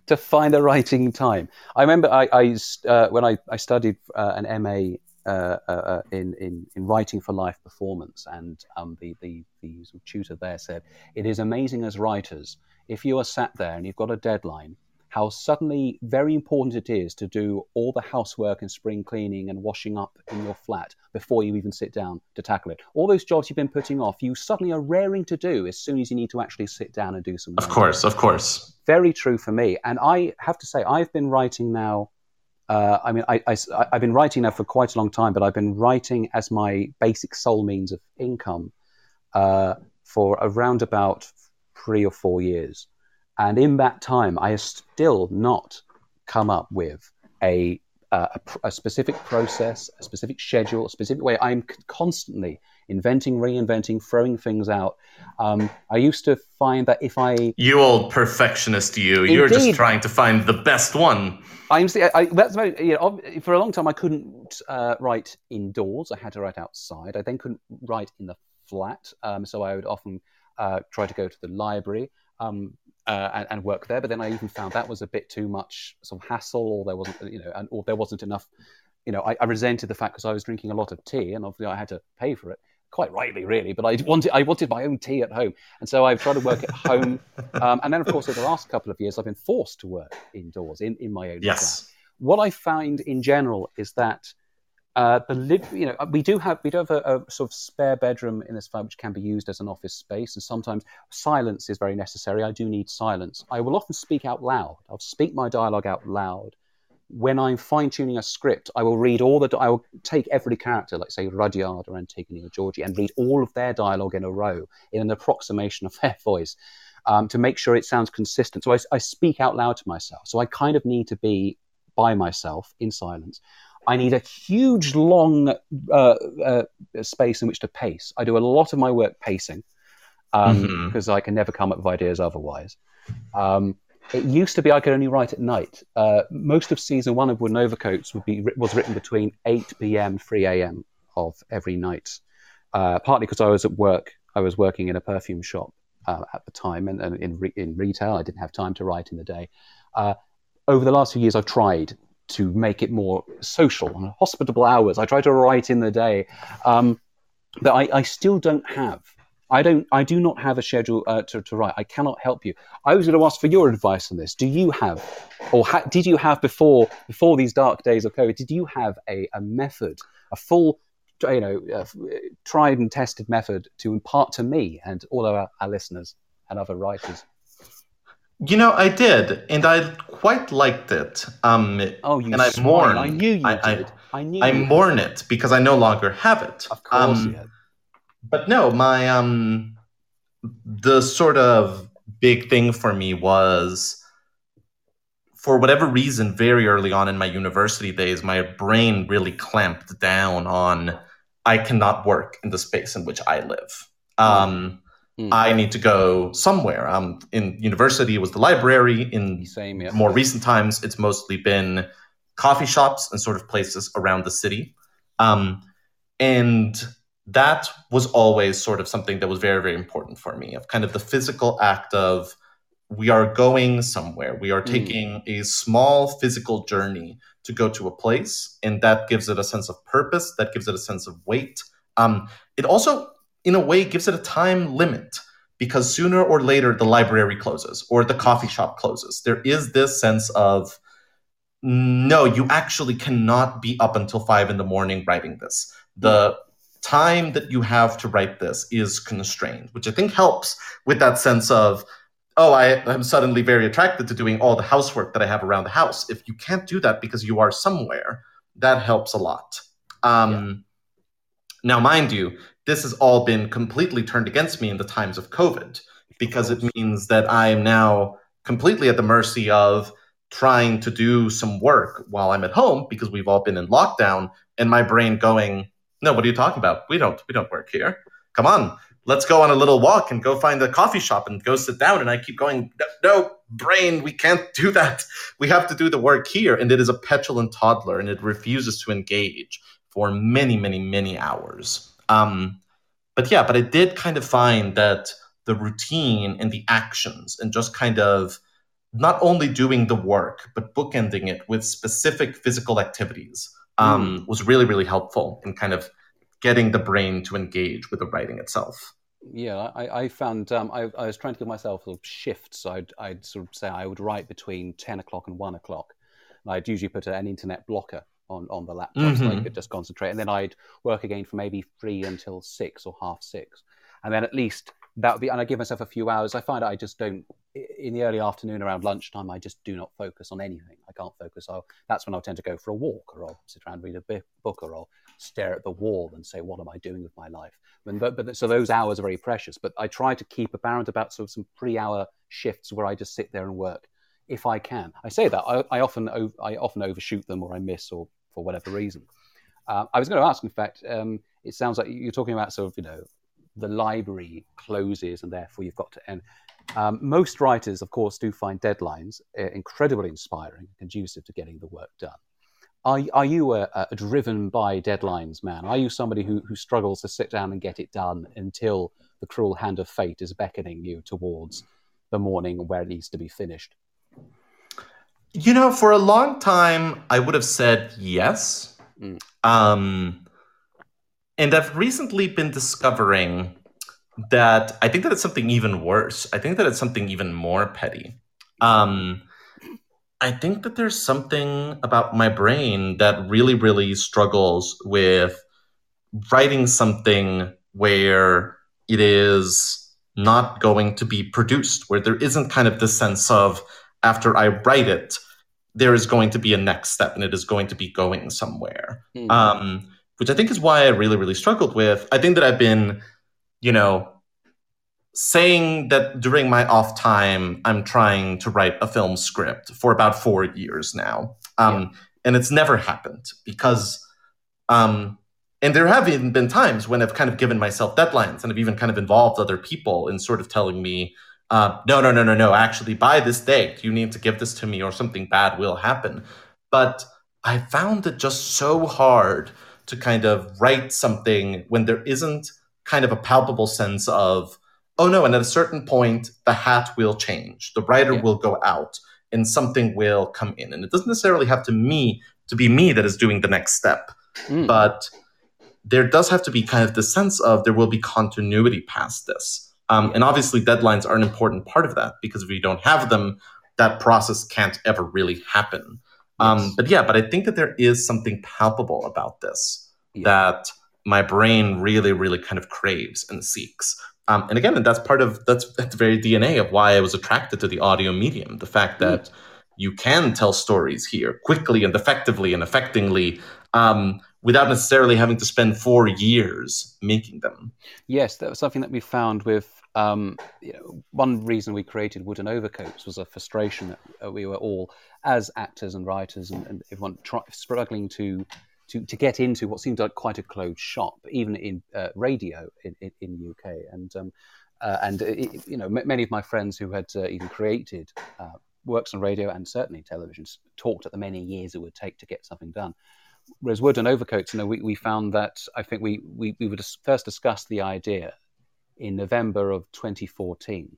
Speaker 3: to find a writing time. I remember I, I uh, when I, I studied uh, an MA uh, uh, uh, in, in, in writing for life performance, and um, the, the, the tutor there said, It is amazing as writers, if you are sat there and you've got a deadline, how suddenly very important it is to do all the housework and spring cleaning and washing up in your flat before you even sit down to tackle it. All those jobs you've been putting off, you suddenly are raring to do as soon as you need to actually sit down and do some.
Speaker 2: Of course, of course.
Speaker 3: Very true for me. And I have to say, I've been writing now Uh, I mean, I, I, have been writing now for quite a long time, but I've been writing as my basic sole means of income uh, for around about three or four years. And in that time, I have still not come up with a, uh, a, a, specific process, a specific schedule, a specific way. I'm constantly inventing, reinventing, throwing things out. Um, I used to find that if I.
Speaker 2: You old perfectionist, you. Indeed. You're just trying to find the best one.
Speaker 3: I'm I, that's very, you know, for a long time I couldn't uh, write indoors. I had to write outside. I then couldn't write in the flat, um, so I would often uh, try to go to the library um, uh, and, and, work there. But then I even found that was a bit too much sort of hassle, or there wasn't, you know, and, or there wasn't enough. You know, I, I resented the fact because I was drinking a lot of tea, and obviously I had to pay for it quite rightly, really. But I wanted I wanted my own tea at home, and so I've tried to work at home. Um, and then, of course, over the last couple of years, I've been forced to work indoors in, in my own
Speaker 2: yes.
Speaker 3: flat. What I find in general is that uh, the you know, we do have we do have a, a, sort of spare bedroom in this flat which can be used as an office space, and sometimes silence is very necessary. I do need silence. I will often speak out loud. I'll speak my dialogue out loud when I'm fine tuning a script, I will read all the, I will take every character, like say Rudyard or Antigone or Georgie, and read all of their dialogue in a row in an approximation of their voice um, to make sure it sounds consistent. So I, I, speak out loud to myself. So I kind of need to be by myself in silence. I need a huge, long uh, uh, space in which to pace. I do a lot of my work pacing because um, mm-hmm. I can never come up with ideas otherwise. Um, it used to be I could only write at night. Uh, most of season one of Wooden Overcoats would be was written between 8 p.m. 3 a.m. of every night. Uh, partly because I was at work. I was working in a perfume shop uh, at the time, and, and in re- in retail, I didn't have time to write in the day. Uh, over the last few years, I've tried to make it more social and hospitable hours. I try to write in the day, um, but I, I still don't have I don't. I do not have a schedule uh, to, to write. I cannot help you. I was going to ask for your advice on this. Do you have, or ha- did you have before before these dark days of COVID? Did you have a, a method, a full, you know, uh, tried and tested method to impart to me and all our, our listeners and other writers?
Speaker 2: You know, I did, and I quite liked it. Um,
Speaker 3: oh, you
Speaker 2: and
Speaker 3: I mourn. I knew you I, did. I, I knew.
Speaker 2: I mourn it because I no longer have it.
Speaker 3: Of course, um,
Speaker 2: but no, my um, the sort of big thing for me was for whatever reason, very early on in my university days, my brain really clamped down on I cannot work in the space in which I live. Um, mm. I need to go somewhere. Um, in university, it was the library. In
Speaker 3: Same, yeah.
Speaker 2: more recent times, it's mostly been coffee shops and sort of places around the city. Um, and that was always sort of something that was very, very important for me of kind of the physical act of we are going somewhere. We are hmm. taking mm. a small physical journey to go to a place, and that gives it a sense of purpose, that gives it a sense of weight. Um, it also, in a way, gives it a time limit because sooner or later the library closes or the coffee shop closes. There is this sense of no, you actually cannot be up until five in the morning writing this. The time that you have to write this is constrained, which I think helps with that sense of, oh, I am suddenly very attracted to doing all the housework that I have around the house. If you can't do that because you are somewhere, that helps a lot. Um, yeah. Now, mind you, this has all been completely turned against me in the times of COVID because it means that I am now completely at the mercy of trying to do some work while I'm at home because we've all been in lockdown and my brain going, no, what are you talking about? We don't we don't work here. Come on, let's go on a little walk and go find a coffee shop and go sit down. And I keep going, no, no, brain, we can't do that. We have to do the work here. And it is a petulant toddler and it refuses to engage for many, many, many hours. Um, but yeah, but I did kind of find that the routine and the actions and just kind of not only doing the work, but bookending it with specific physical activities um, mm. was really, really helpful in kind of getting the brain to engage with the writing itself.
Speaker 3: Yeah, I, I found um, I, I, was trying to give myself sort of shifts. I'd, I'd sort of say I would write between 10 o'clock and 1 o'clock. And I'd usually put an internet blocker on, on the laptop mm-hmm. so I mm-hmm. could just concentrate. And then I'd work again for maybe 3 until 6 or half 6. And then at least that would be, and I give myself a few hours. I find I just don't, in the early afternoon around lunchtime, I just do not focus on anything. I can't focus. I'll, that's when I'll tend to go for a walk, or I'll sit around and read a book, or I'll stare at the wall and say, "What am I doing with my life?" And, but, but so those hours are very precious. But I try to keep apparent about sort of some pre-hour shifts where I just sit there and work, if I can. I say that I, I often I often overshoot them, or I miss, or for whatever reason. Uh, I was going to ask, in fact, um, it sounds like you're talking about sort of you know the library closes and therefore you've got to end. Um, most writers, of course, do find deadlines uh, incredibly inspiring, and conducive to getting the work done. Are, are you a, a, driven by deadlines man? Are you somebody who, who struggles to sit down and get it done until the cruel hand of fate is beckoning you towards the morning where it needs to be finished?
Speaker 2: You know, for a long time, I would have said yes. Mm. Um, and I've recently been discovering that I think that it's something even worse. I think that it's something even more petty. Um, I think that there's something about my brain that really, really struggles with writing something where it is not going to be produced, where there isn't kind of the sense of after I write it, there is going to be a next step and it is going to be going somewhere. Mm-hmm. Um, which I think is why I really, really struggled with. I think that I've been, you know, saying that during my off time, I'm trying to write a film script for about four years now. Um, yeah. And it's never happened because, um, and there have even been times when I've kind of given myself deadlines and I've even kind of involved other people in sort of telling me, uh, no, no, no, no, no, actually, by this date, you need to give this to me or something bad will happen. But I found it just so hard to kind of write something when there isn't kind of a palpable sense of, oh no, and at a certain point, the hat will change, the writer yeah. will go out, and something will come in. And it doesn't necessarily have to me to be me that is doing the next step, mm. but there does have to be kind of the sense of there will be continuity past this. Um, and obviously, deadlines are an important part of that because if you don't have them, that process can't ever really happen. Um, but yeah, but I think that there is something palpable about this yeah. that my brain really, really kind of craves and seeks. Um, and again, that's part of that's, that's the very DNA of why I was attracted to the audio medium. The fact that mm. you can tell stories here quickly and effectively and affectingly um, without necessarily having to spend four years making them.
Speaker 3: Yes, that was something that we found with um, you know, one reason we created Wooden Overcoats was a frustration that uh, we were all, as actors and writers and, and everyone, try, struggling to, to to get into what seemed like quite a closed shop, even in uh, radio in, in, in, UK. And um, uh, and it, you know, m- many of my friends who had uh, even created uh, works on radio and certainly television talked at the many years it would take to get something done. Whereas Wooden Overcoats, you know, we, we found that I think we, we, we would first discuss the idea in November of 2014.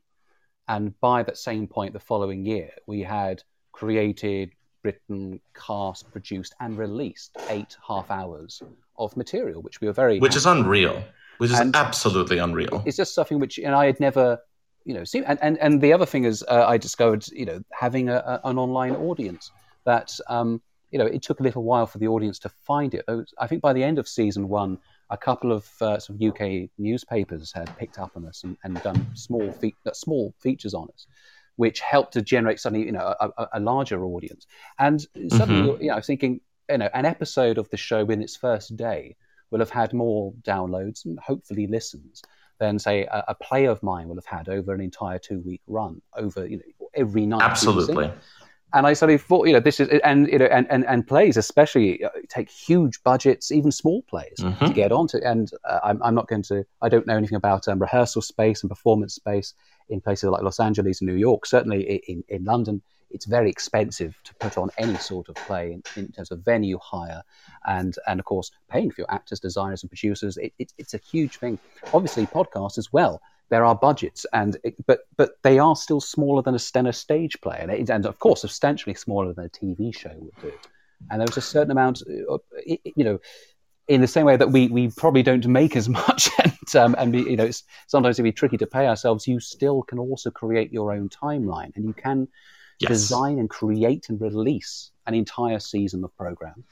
Speaker 3: And by that same point, the following year, we had created, written, cast, produced, and released eight half hours of material, which we were very
Speaker 2: which is unreal, which is and absolutely unreal.
Speaker 3: It's just something which, and I had never, you know, seen. And and, and the other thing is, uh, I discovered, you know, having a, a, an online audience that. Um, you know, it took a little while for the audience to find it. I think by the end of season one, a couple of uh, sort of UK newspapers had picked up on us and, and done small fe- uh, small features on us, which helped to generate suddenly you know a, a larger audience. And suddenly, mm-hmm. you know, thinking, you know, an episode of the show in its first day will have had more downloads and hopefully listens than say a, a play of mine will have had over an entire two week run over you know every night.
Speaker 2: Absolutely
Speaker 3: and I suddenly thought, you know, this is and you know, and and, and plays especially uh, take huge budgets, even small plays, mm-hmm. to get onto. And uh, I'm, I'm not going to, I don't know anything about um, rehearsal space and performance space in places like Los Angeles and New York. Certainly in in London, it's very expensive to put on any sort of play in, in terms of venue hire, and and of course paying for your actors, designers, and producers. It, it, it's a huge thing. Obviously, podcasts as well there are budgets, and but but they are still smaller than a Stenner stage play, and, it, and of course substantially smaller than a TV show would do. And there was a certain amount, uh, you know, in the same way that we we probably don't make as much, and um, and you know, it's, sometimes it'd be tricky to pay ourselves. You still can also create your own timeline, and you can yes. design and create and release an entire season of program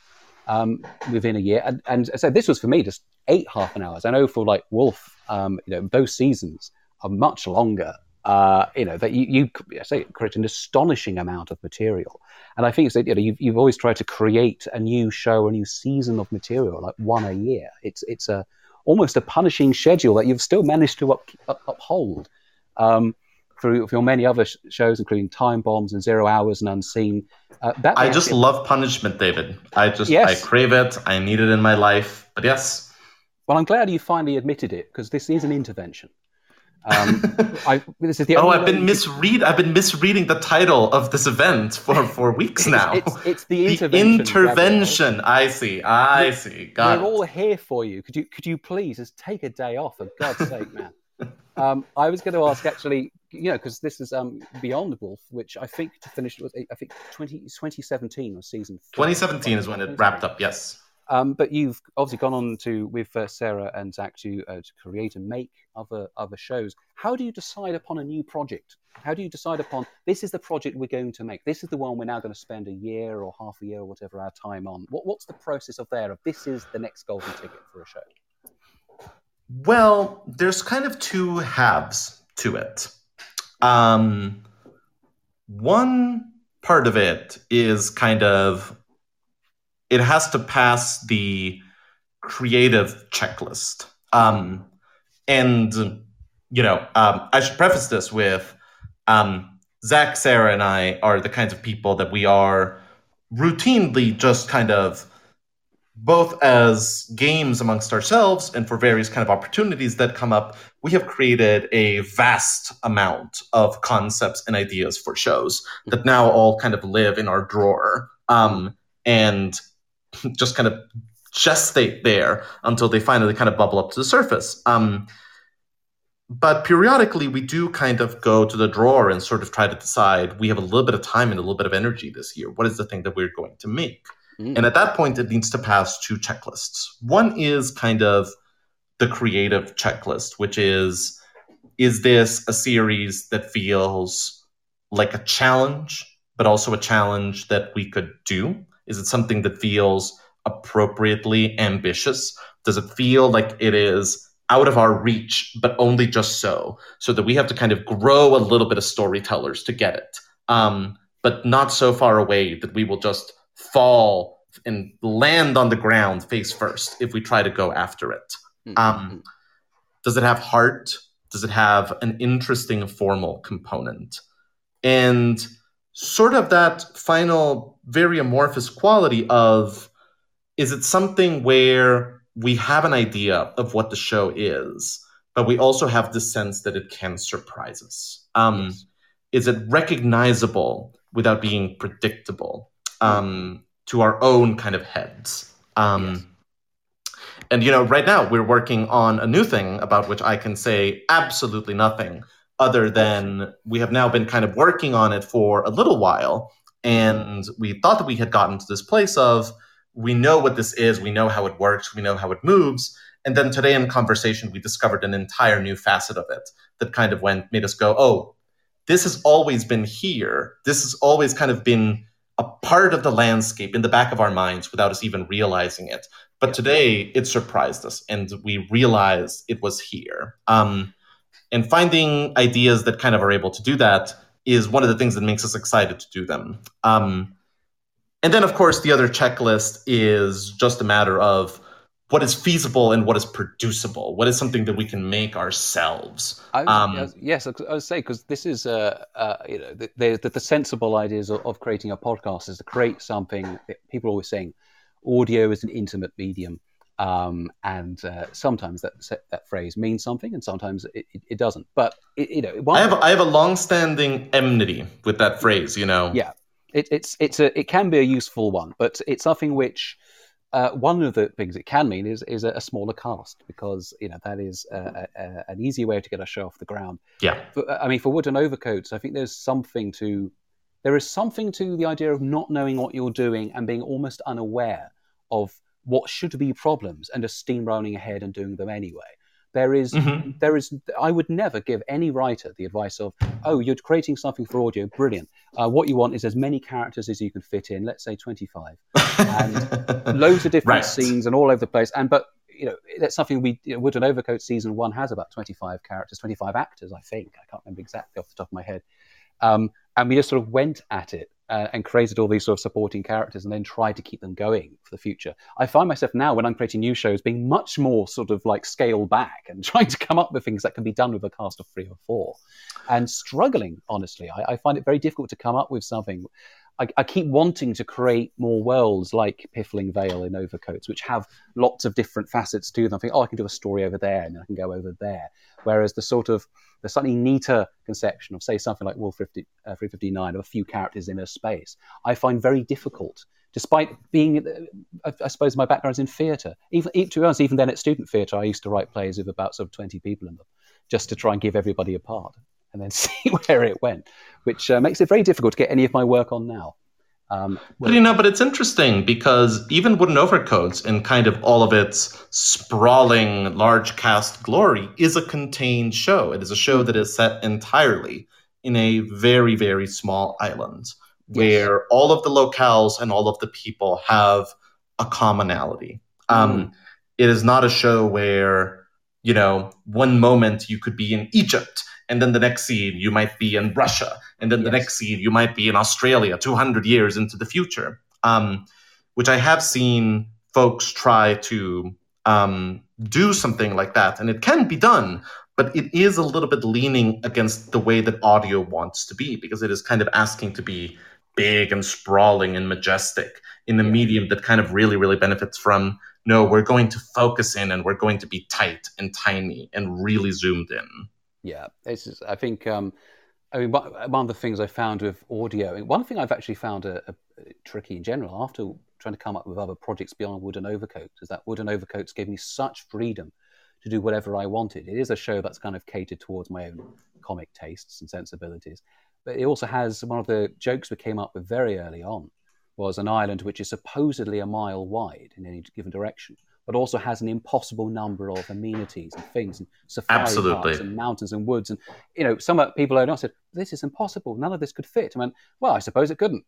Speaker 3: um, within a year. And, and so this was for me just eight half an hours. I know for like Wolf, um, you know, those seasons are much longer. uh, you know that you, you say create an astonishing amount of material, and I think that you know you've, you've always tried to create a new show, a new season of material, like one a year. It's it's a almost a punishing schedule that you've still managed to up, up, uphold. Um, through your many other sh- shows, including Time Bombs and Zero Hours and Unseen.
Speaker 2: Uh, I just love punishment, David. I just yes. I crave it. I need it in my life. But yes.
Speaker 3: Well, I'm glad you finally admitted it because this is an intervention. Um,
Speaker 2: I, this is the oh, I've been misread. I've been misreading the title of this event for, for weeks
Speaker 3: it's,
Speaker 2: now.
Speaker 3: It's, it's the intervention.
Speaker 2: The intervention. I see. I see.
Speaker 3: Got we're it. all here for you. Could you could you please just take a day off for God's sake, man? Um, I was going to ask actually, you know, because this is um, Beyond Wolf, which I think to finish was I think 20, 2017 was season.
Speaker 2: Four. 2017 is when it wrapped up. Yes.
Speaker 3: Um, but you've obviously gone on to with uh, Sarah and Zach to uh, to create and make other other shows. How do you decide upon a new project? How do you decide upon this is the project we're going to make? This is the one we're now going to spend a year or half a year or whatever our time on. What, what's the process of there? Of this is the next golden ticket for a show.
Speaker 2: Well, there's kind of two halves to it. Um, one part of it is kind of it has to pass the creative checklist. Um, and, you know, um, I should preface this with um, Zach, Sarah, and I are the kinds of people that we are routinely just kind of both as games amongst ourselves and for various kind of opportunities that come up, we have created a vast amount of concepts and ideas for shows that now all kind of live in our drawer. Um, and just kind of gestate there until they finally kind of bubble up to the surface. Um, but periodically, we do kind of go to the drawer and sort of try to decide we have a little bit of time and a little bit of energy this year. What is the thing that we're going to make? Mm. And at that point, it needs to pass two checklists. One is kind of the creative checklist, which is is this a series that feels like a challenge, but also a challenge that we could do? Is it something that feels appropriately ambitious? Does it feel like it is out of our reach, but only just so, so that we have to kind of grow a little bit of storytellers to get it, um, but not so far away that we will just fall and land on the ground face first if we try to go after it. Mm-hmm. Um, does it have heart? Does it have an interesting formal component? And sort of that final, very amorphous quality of is it something where we have an idea of what the show is, but we also have the sense that it can surprise us? Um, yes. Is it recognizable without being predictable um, to our own kind of heads? Um, yes. And you know, right now we're working on a new thing about which I can say absolutely nothing other than we have now been kind of working on it for a little while. And we thought that we had gotten to this place of we know what this is, we know how it works, we know how it moves. And then today in conversation, we discovered an entire new facet of it that kind of went, made us go, oh, this has always been here. This has always kind of been a part of the landscape in the back of our minds without us even realizing it. But today it surprised us and we realized it was here. Um, and finding ideas that kind of are able to do that is one of the things that makes us excited to do them. Um, and then, of course, the other checklist is just a matter of what is feasible and what is producible. What is something that we can make ourselves?
Speaker 3: I, um, yes, I would say because this is, uh, uh, you know, the, the, the sensible ideas of, of, creating a podcast is to create something. People are always saying, audio is an intimate medium. Um, and uh, sometimes that that phrase means something, and sometimes it, it, it doesn't. But it, you know,
Speaker 2: I have I have a long-standing enmity with that phrase. You know,
Speaker 3: yeah, it, it's it's a it can be a useful one, but it's something which uh, one of the things it can mean is is a, smaller cast because you know that is a, a, an easy way to get a show off the ground.
Speaker 2: Yeah,
Speaker 3: but, I mean for wooden overcoats, I think there's something to there is something to the idea of not knowing what you're doing and being almost unaware of what should be problems and just steamrolling ahead and doing them anyway. There is, mm-hmm. there is. I would never give any writer the advice of, "Oh, you're creating something for audio, brilliant. Uh, what you want is as many characters as you can fit in. Let's say 25, and loads of different right. scenes and all over the place. And but you know, that's something we you know, Wooden Overcoats season one has about 25 characters, 25 actors, I think. I can't remember exactly off the top of my head. Um, and we just sort of went at it uh, and created all these sort of supporting characters and then tried to keep them going for the future. I find myself now when I'm creating new shows being much more sort of like scale back and trying to come up with things that can be done with a cast of three or four and struggling, honestly. I, I find it very difficult to come up with something. I, I, keep wanting to create more worlds like Piffling Vale in Overcoats, which have lots of different facets to them. I think, oh, I can do a story over there and I can go over there. Whereas the sort of the slightly neater conception of, say, something like Wolf 50, uh, 359 of a few characters in a space, I find very difficult. Despite being, uh, I, I suppose my background is in theatre. Even to be honest, even then at student theatre, I used to write plays with about sort of 20 people in them, just to try and give everybody a part and then see where it went, which uh, makes it very difficult to get any of my work on now.
Speaker 2: Um, but you know, but it's interesting because even Wooden Overcoats in kind of all of its sprawling large cast glory is a contained show. It is a show that is set entirely in a very, very small island yes. where all of the locales and all of the people have a commonality. Mm. Um, it is not a show where, you know, one moment you could be in Egypt and then the next scene you might be in Russia, and then yes. the next scene you might be in Australia, 200 years into the future. Um, which I have seen folks try to um, do something like that, and it can be done, but it is a little bit leaning against the way that audio wants to be because it is kind of asking to be big and sprawling and majestic in a medium that kind of really, really benefits from no, we're going to focus in and we're going to be tight and tiny and really zoomed in.
Speaker 3: Yeah, this is. I think. Um, I mean, one of the things I found with audio, one thing I've actually found a, a, a tricky in general after trying to come up with other projects beyond Wooden Overcoats is that Wooden Overcoats gave me such freedom to do whatever I wanted. It is a show that's kind of catered towards my own comic tastes and sensibilities, but it also has one of the jokes we came up with very early on was an island which is supposedly a mile wide in any given direction but also has an impossible number of amenities and things and safari Absolutely. parks and mountains and woods. And you know, some people I said, "This is impossible. None of this could fit." I went, "Well, I suppose it couldn't."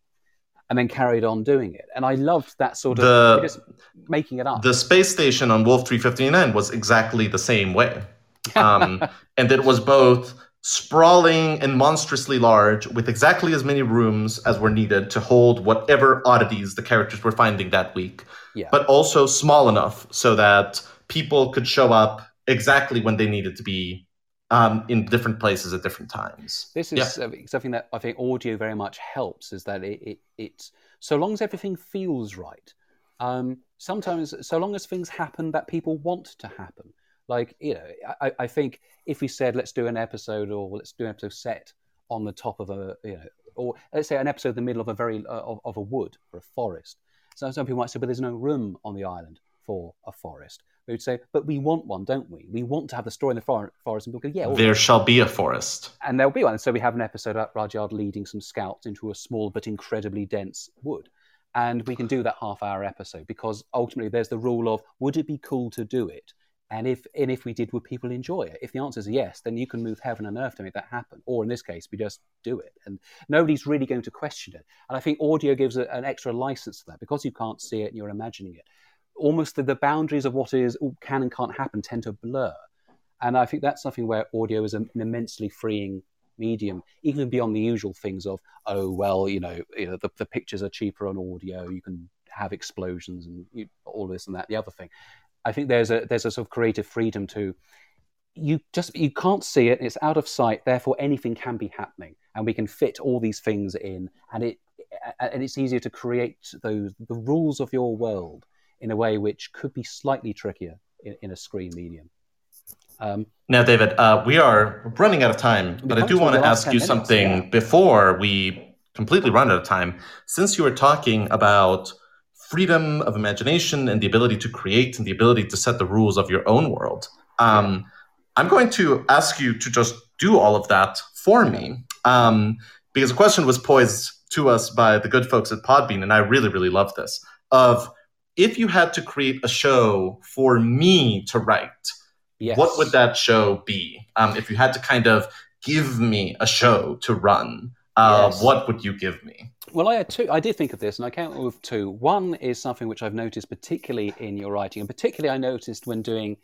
Speaker 3: And then carried on doing it, and I loved that sort of the, just making it up.
Speaker 2: The space station on Wolf 359 was exactly the same way, um, and it was both sprawling and monstrously large with exactly as many rooms as were needed to hold whatever oddities the characters were finding that week. Yeah. But also small enough so that people could show up exactly when they needed to be um, in different places at different times.
Speaker 3: This is yeah. something that I think audio very much helps. Is that it, it, it so long as everything feels right. Um, sometimes, so long as things happen that people want to happen. Like you know, I, I think if we said let's do an episode or let's do an episode set on the top of a you know, or let's say an episode in the middle of a very uh, of, of a wood or a forest. So some people might say, but there's no room on the island for a forest. We would say, but we want one, don't we? We want to have the story in the for- forest. And people go, yeah.
Speaker 2: Well, there shall be a forest.
Speaker 3: And there'll be one. And so we have an episode about Rudyard leading some scouts into a small but incredibly dense wood. And we can do that half hour episode because ultimately there's the rule of would it be cool to do it? And if and if we did, would people enjoy it? If the answer is yes, then you can move heaven and earth to make that happen. Or in this case, we just do it, and nobody's really going to question it. And I think audio gives a, an extra license to that because you can't see it and you're imagining it. Almost the, the boundaries of what is can and can't happen tend to blur, and I think that's something where audio is an immensely freeing medium, even beyond the usual things of oh well, you know, you know the, the pictures are cheaper on audio, you can have explosions and you, all this and that. The other thing, I think there's a there's a sort of creative freedom to you just you can't see it it's out of sight therefore anything can be happening and we can fit all these things in and it and it's easier to create those the rules of your world in a way which could be slightly trickier in, in a screen medium.
Speaker 2: Um, now david uh, we are running out of time but i do want to ask you minutes, something yeah. before we completely run out of time. Since you were talking about freedom of imagination and the ability to create and the ability to set the rules of your own world. Um, I'm going to ask you to just do all of that for me um, because the question was posed to us by the good folks at Podbean, and I really, really love this. Of if you had to create a show for me to write, yes. what would that show be? Um, if you had to kind of give me a show to run, uh,
Speaker 3: Yes.
Speaker 2: what would you give me?
Speaker 3: Well, I had two. I did think of this, and I came up with two. One is something which I've noticed, particularly in your writing, and particularly I noticed when doing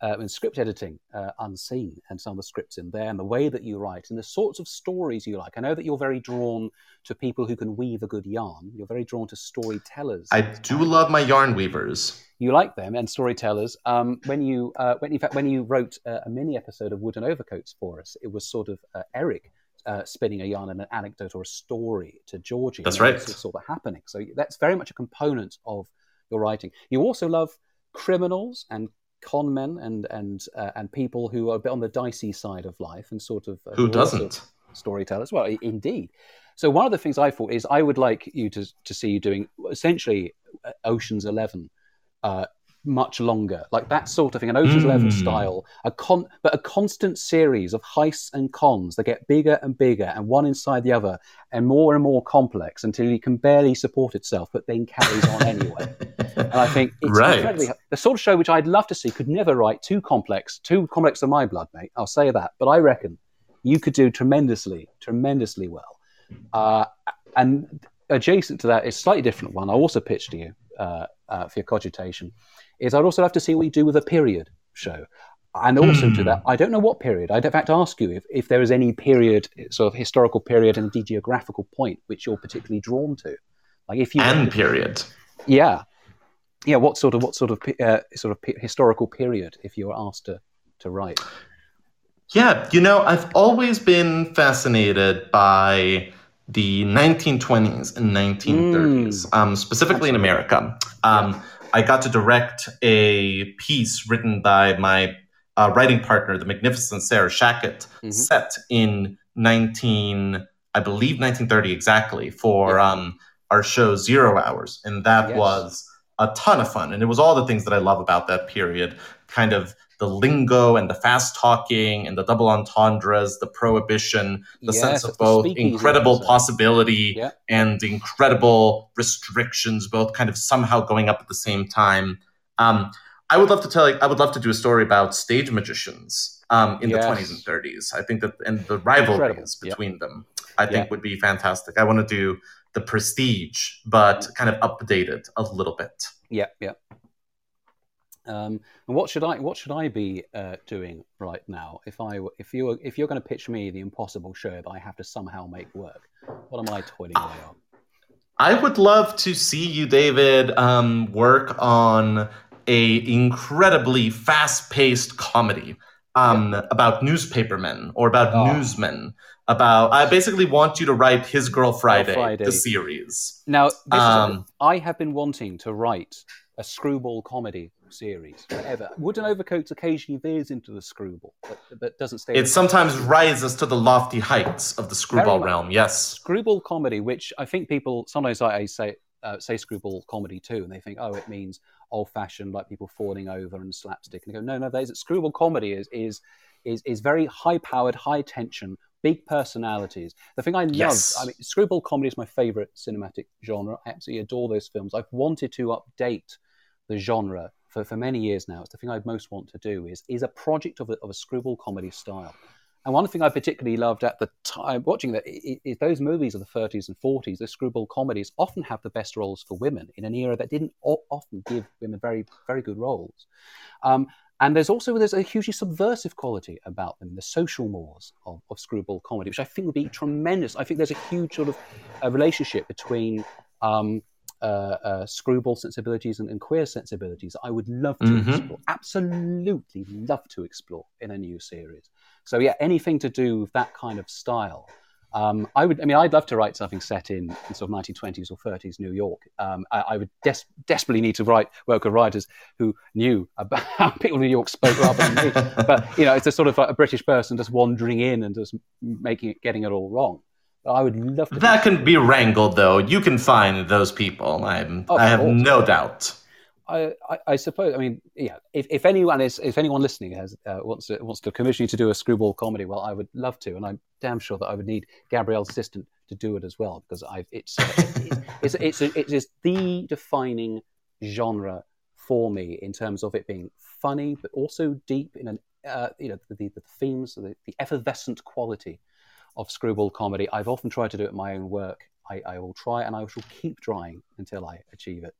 Speaker 3: uh, when script editing uh, Unseen and some of the scripts in there, and the way that you write, and the sorts of stories you like. I know that you're very drawn to people who can weave a good yarn. You're very drawn to storytellers.
Speaker 2: I do love my yarn weavers.
Speaker 3: you like them and storytellers. Um, when you, uh, when in fact, when you wrote uh, a mini episode of Wooden Overcoats for us, it was sort of uh, Eric uh, spinning a yarn and an anecdote or a story to Georgie.
Speaker 2: That's right.
Speaker 3: Sort of happening. So that's very much a component of your writing. You also love criminals and con men and and uh, and people who are a bit on the dicey side of life and sort of uh,
Speaker 2: Who doesn't?
Speaker 3: storytellers. Well, indeed. So one of the things I thought is I would like you to to see you doing essentially uh, Ocean's Eleven, uh, much longer, like that sort of thing, an Ocean's Eleven
Speaker 2: Mm.
Speaker 3: style, a con, but a constant series of heists and cons that get bigger and bigger, and one inside the other, and more and more complex until it can barely support itself, but then carries on anyway. And I think it's
Speaker 2: Right.
Speaker 3: incredibly the sort of show which I'd love to see could never write too complex, too complex for my blood, mate. I'll say that, but I reckon you could do tremendously, tremendously well. Uh, and adjacent to that is slightly different one. I also pitched to you uh, uh, for your cogitation. Is I'd also love to see what you do with a period show. And also to
Speaker 2: Hmm.
Speaker 3: that, I don't know what period. I'd in fact ask you if, if there is any period, sort of historical period and indeed geographical point which you're particularly drawn to. Like if you
Speaker 2: And period.
Speaker 3: yeah, yeah. What sort of what sort of uh, sort of historical period if you were asked to to write?
Speaker 2: Yeah, you know, I've always been fascinated by the 1920s and 1930s, um, specifically in America. Um, I got to direct a piece written by my uh, writing partner, the magnificent Sarah Shachat,
Speaker 3: Mhm.
Speaker 2: set in 19, I believe 1930 exactly, for
Speaker 3: Yeah.
Speaker 2: um, our show Zero Hours. And that
Speaker 3: Yes.
Speaker 2: was a ton of fun. And it was all the things that I love about that period kind of the lingo and the fast talking and the double entendres, the prohibition, the
Speaker 3: Yes,
Speaker 2: sense of both incredible possibility
Speaker 3: Yeah.
Speaker 2: and incredible restrictions, both kind of somehow going up at the same time. Um, I would love to tell. I would love to do a story about stage magicians um, in
Speaker 3: Yes.
Speaker 2: the 20s and 30s. I think that and the rivalries
Speaker 3: Incredible. Yeah.
Speaker 2: between them, I think
Speaker 3: Yeah.
Speaker 2: would be fantastic. I want to do the prestige, but kind of update it a little bit.
Speaker 3: Yeah, yeah. Um, and what should I what should I be uh, doing right now if I if you if you're going to pitch me the impossible show that I have to somehow make work? What am I toiling away on?
Speaker 2: I would love to see you, David, um, work on a incredibly fast-paced comedy um, about newspapermen or about
Speaker 3: Oh.
Speaker 2: newsmen. About I basically want you to write His Girl Friday,
Speaker 3: Friday.
Speaker 2: the series.
Speaker 3: Now, this is
Speaker 2: Um,
Speaker 3: I have been wanting to write a screwball comedy series forever. Wooden Overcoats occasionally veers into the screwball, but, but doesn't stay.
Speaker 2: It sometimes rises to the lofty heights of the screwball realm. Yes.
Speaker 3: screwball comedy, which I think people sometimes I say uh, say screwball comedy too, and they think, oh, it means old fashioned, like people falling over and slapstick. And they go, no, no, there's screwball comedy is is is is very high powered, high tension, big personalities. The thing I love,
Speaker 2: Yes.
Speaker 3: I mean, screwball comedy is my favorite cinematic genre. I absolutely adore those films. I've wanted to update the genre for, for many years now. It's the thing I most want to do is is a project of a, of a screwball comedy style. And one thing I particularly loved at the time watching that is those movies of the 30s and 40s, those screwball comedies often have the best roles for women in an era that didn't often give women very, very good roles. Um, and there's also there's a hugely subversive quality about them, the social mores of, of screwball comedy, which I think would be tremendous. I think there's a huge sort of uh, relationship between um, uh, uh, screwball sensibilities and, and queer sensibilities. I would love to
Speaker 2: Mhm.
Speaker 3: explore, absolutely love to explore in a new series. So yeah, anything to do with that kind of style. Um, I would. I mean, I'd love to write something set in, in sort of 1920s or 30s New York. Um, I, I would des- desperately need to write work with writers who knew about how people in New York spoke rather than me. But you know, it's a sort of like a British person just wandering in and just making it, getting it all wrong. I would love to.
Speaker 2: That can be wrangled, though. You can find those people. I'm, I have
Speaker 3: course.
Speaker 2: no doubt.
Speaker 3: I, I, I suppose. I mean, yeah. If, if anyone is, if anyone listening has uh, wants to wants to commission you to do a screwball comedy, well, I would love to, and I'm damn sure that I would need Gabriel's assistant to do it as well because I've it's uh, it's it's, it's, it is the defining genre for me in terms of it being funny but also deep in an uh, you know the, the, the themes, the, the effervescent quality of screwball comedy. I've often tried to do it in my own work. I, I will try and I shall keep trying until I achieve it.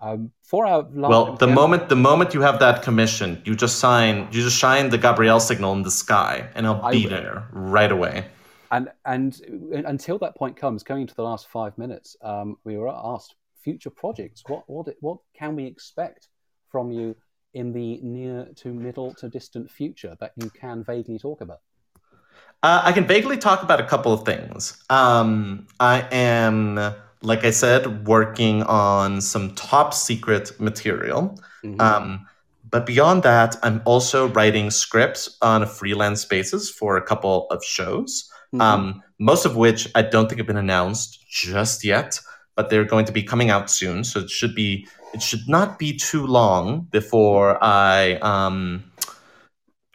Speaker 3: Um, for our
Speaker 2: well, the moment the moment you have that commission, you just sign, you just shine the Gabriel signal in the sky, and I'll be there right away.
Speaker 3: And and until that point comes, coming to the last five minutes, um, we were asked future projects. What what what can we expect from you in the near to middle to distant future that you can vaguely talk about?
Speaker 2: Uh, I can vaguely talk about a couple of things. Um, I am, like I said, working on some top secret material. Mm-hmm. Um, but beyond that, I'm also writing scripts on a freelance basis for a couple of shows, mm-hmm. um, most of which I don't think have been announced just yet, but they're going to be coming out soon. So it should be it should not be too long before I um,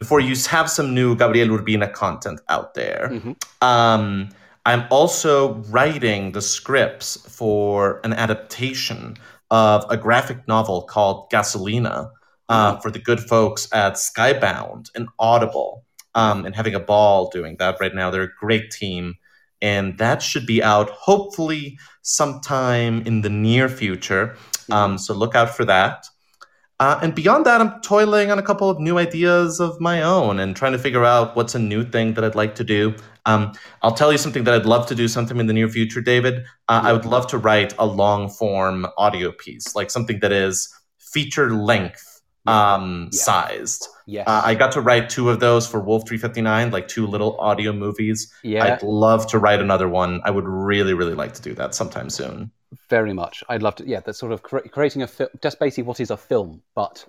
Speaker 2: before you have some new Gabriel Urbina content out there. Mm-hmm. Um, I'm also writing the scripts for an adaptation of a graphic novel called Gasolina uh, mm-hmm. for the good folks at Skybound and Audible, um, and having a ball doing that right now. They're a great team and that should be out hopefully sometime in the near future. Um, so look out for that. Uh, and beyond that, I'm toiling on a couple of new ideas of my own and trying to figure out what's a new thing that I'd like to do. Um, I'll tell you something that I'd love to do something in the near future, David. Uh, I would love to write a long form audio piece, like something that is feature length um, yeah. sized.
Speaker 3: Yes.
Speaker 2: Uh, I got to write two of those for Wolf 359, like two little audio movies.
Speaker 3: Yeah.
Speaker 2: I'd love to write another one. I would really, really like to do that sometime soon.
Speaker 3: Very much. I'd love to. Yeah, that's sort of cre- creating a film, just basically what is a film, but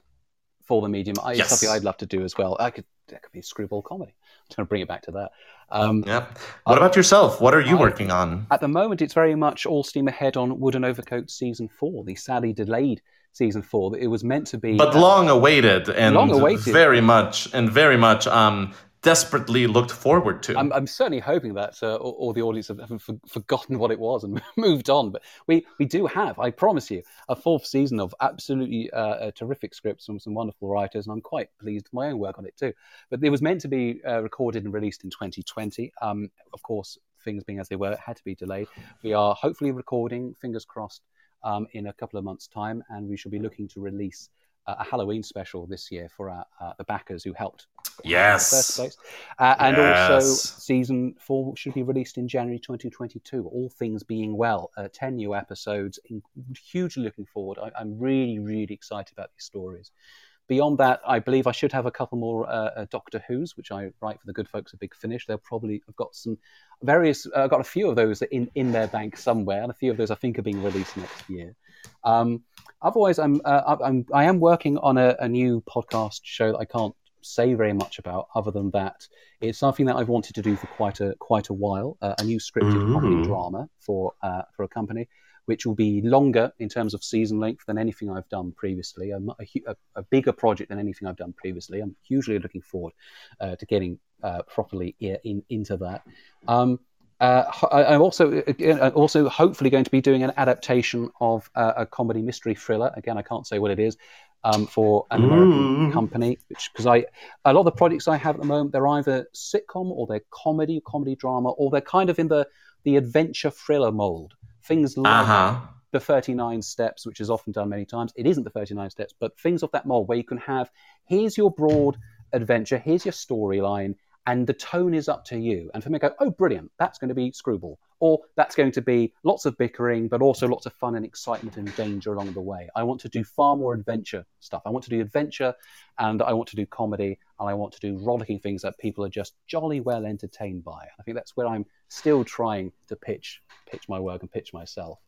Speaker 3: for the medium. I, yes. something I'd love to do as well. I could, that could be a screwball comedy. I'm going to bring it back to that.
Speaker 2: Um, yeah. What about yourself? What are you I, working on?
Speaker 3: At the moment, it's very much all steam ahead on Wooden Overcoats season four, the sadly delayed season four. that It was meant to be,
Speaker 2: but long awaited and long awaited. very much and very much um, desperately looked forward to.
Speaker 3: I'm, I'm certainly hoping that uh, all, all, the audience have, have forgotten what it was and moved on. But we, we do have, I promise you, a fourth season of absolutely uh, uh, terrific scripts from some wonderful writers, and I'm quite pleased with my own work on it too. But it was meant to be uh, recorded and released in 2020. Um, of course, things being as they were, it had to be delayed. We are hopefully recording, fingers crossed, um, in a couple of months' time, and we shall be looking to release uh, a Halloween special this year for our, uh, the backers who helped.
Speaker 2: Yes.
Speaker 3: first place. Uh, and yes. also, season four should be released in January 2022. All things being well, uh, 10 new episodes. hugely looking forward. I, I'm really, really excited about these stories. Beyond that, I believe I should have a couple more uh, uh, Doctor Who's, which I write for the good folks at Big Finish. They'll probably have got some various, I've uh, got a few of those in, in their bank somewhere, and a few of those I think are being released next year. Um, otherwise, I'm, uh, I'm I am working on a, a new podcast show that I can't say very much about other than that it's something that I've wanted to do for quite a quite a while. Uh, a new scripted mm. comedy drama for uh, for a company which will be longer in terms of season length than anything I've done previously. A, a, a bigger project than anything I've done previously. I'm hugely looking forward uh, to getting uh, properly in, into that. Um, uh, I, am also uh, also hopefully going to be doing an adaptation of uh, a comedy mystery thriller. Again, I can't say what it is. Um, for an American mm. company, which because I a lot of the projects I have at the moment they're either sitcom or they're comedy, comedy drama, or they're kind of in the the adventure thriller mold. Things like uh-huh. the 39 steps, which is often done many times. It isn't the 39 steps, but things of that mold where you can have here's your broad adventure, here's your storyline, and the tone is up to you. And for me, I go, oh, brilliant, that's going to be Screwball. Or that's going to be lots of bickering, but also lots of fun and excitement and danger along the way. I want to do far more adventure stuff. I want to do adventure and I want to do comedy and I want to do rollicking things that people are just jolly well entertained by. I think that's where I'm still trying to pitch pitch my work and pitch myself.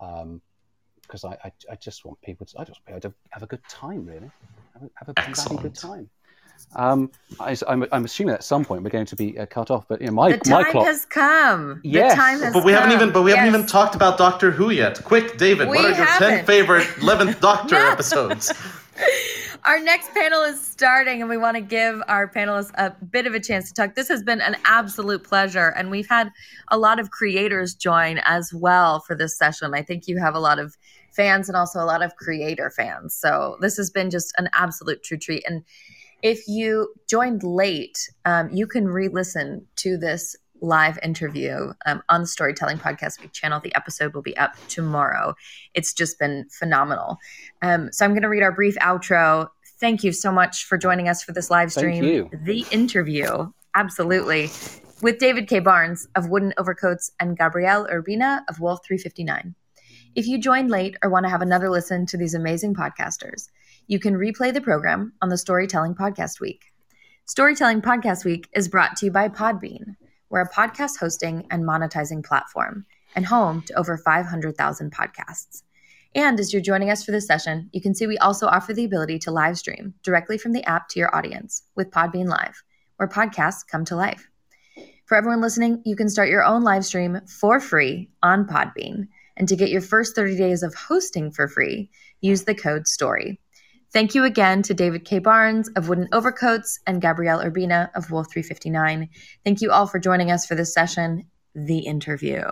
Speaker 3: because um, I, I, I, just want people to I just want to have a good time really have a, have a good time um, I, am assuming at some point we're going to be uh, cut off, but you know, my
Speaker 1: the time
Speaker 3: my clock
Speaker 1: has come.
Speaker 3: Yes.
Speaker 1: The time has
Speaker 2: but we
Speaker 1: come.
Speaker 2: haven't even but we
Speaker 1: yes.
Speaker 2: haven't even talked about Doctor Who yet. Quick, David,
Speaker 1: we
Speaker 2: what are your
Speaker 1: haven't.
Speaker 2: ten favorite Eleventh Doctor
Speaker 1: no.
Speaker 2: episodes?
Speaker 1: our next panel is starting, and we want to give our panelists a bit of a chance to talk. This has been an absolute pleasure, and we've had a lot of creators join as well for this session. I think you have a lot of fans and also a lot of creator fans. So this has been just an absolute true treat. And if you joined late, um, you can re listen to this live interview um, on the Storytelling Podcast Week channel. The episode will be up tomorrow. It's just been phenomenal. Um, so I'm going to read our brief outro. Thank you so much for joining us for this live stream. The interview, absolutely, with David K. Barnes of Wooden Overcoats and Gabriel Urbina of Wolf 359. If you joined late or want to have another listen to these amazing podcasters, you can replay the program on the Storytelling Podcast Week. Storytelling Podcast Week is brought to you by Podbean. We're a podcast hosting and monetizing platform and home to over 500,000 podcasts. And as you're joining us for this session, you can see we also offer the ability to live stream directly from the app to your audience with Podbean Live, where podcasts come to life. For everyone listening, you can start your own live stream for free on Podbean. And to get your first 30 days of hosting for free, use the code STORY. Thank you again to David K. Barnes of Wooden Overcoats and Gabriel Urbina of Wolf 359. Thank you all for joining us for this session, The Interview.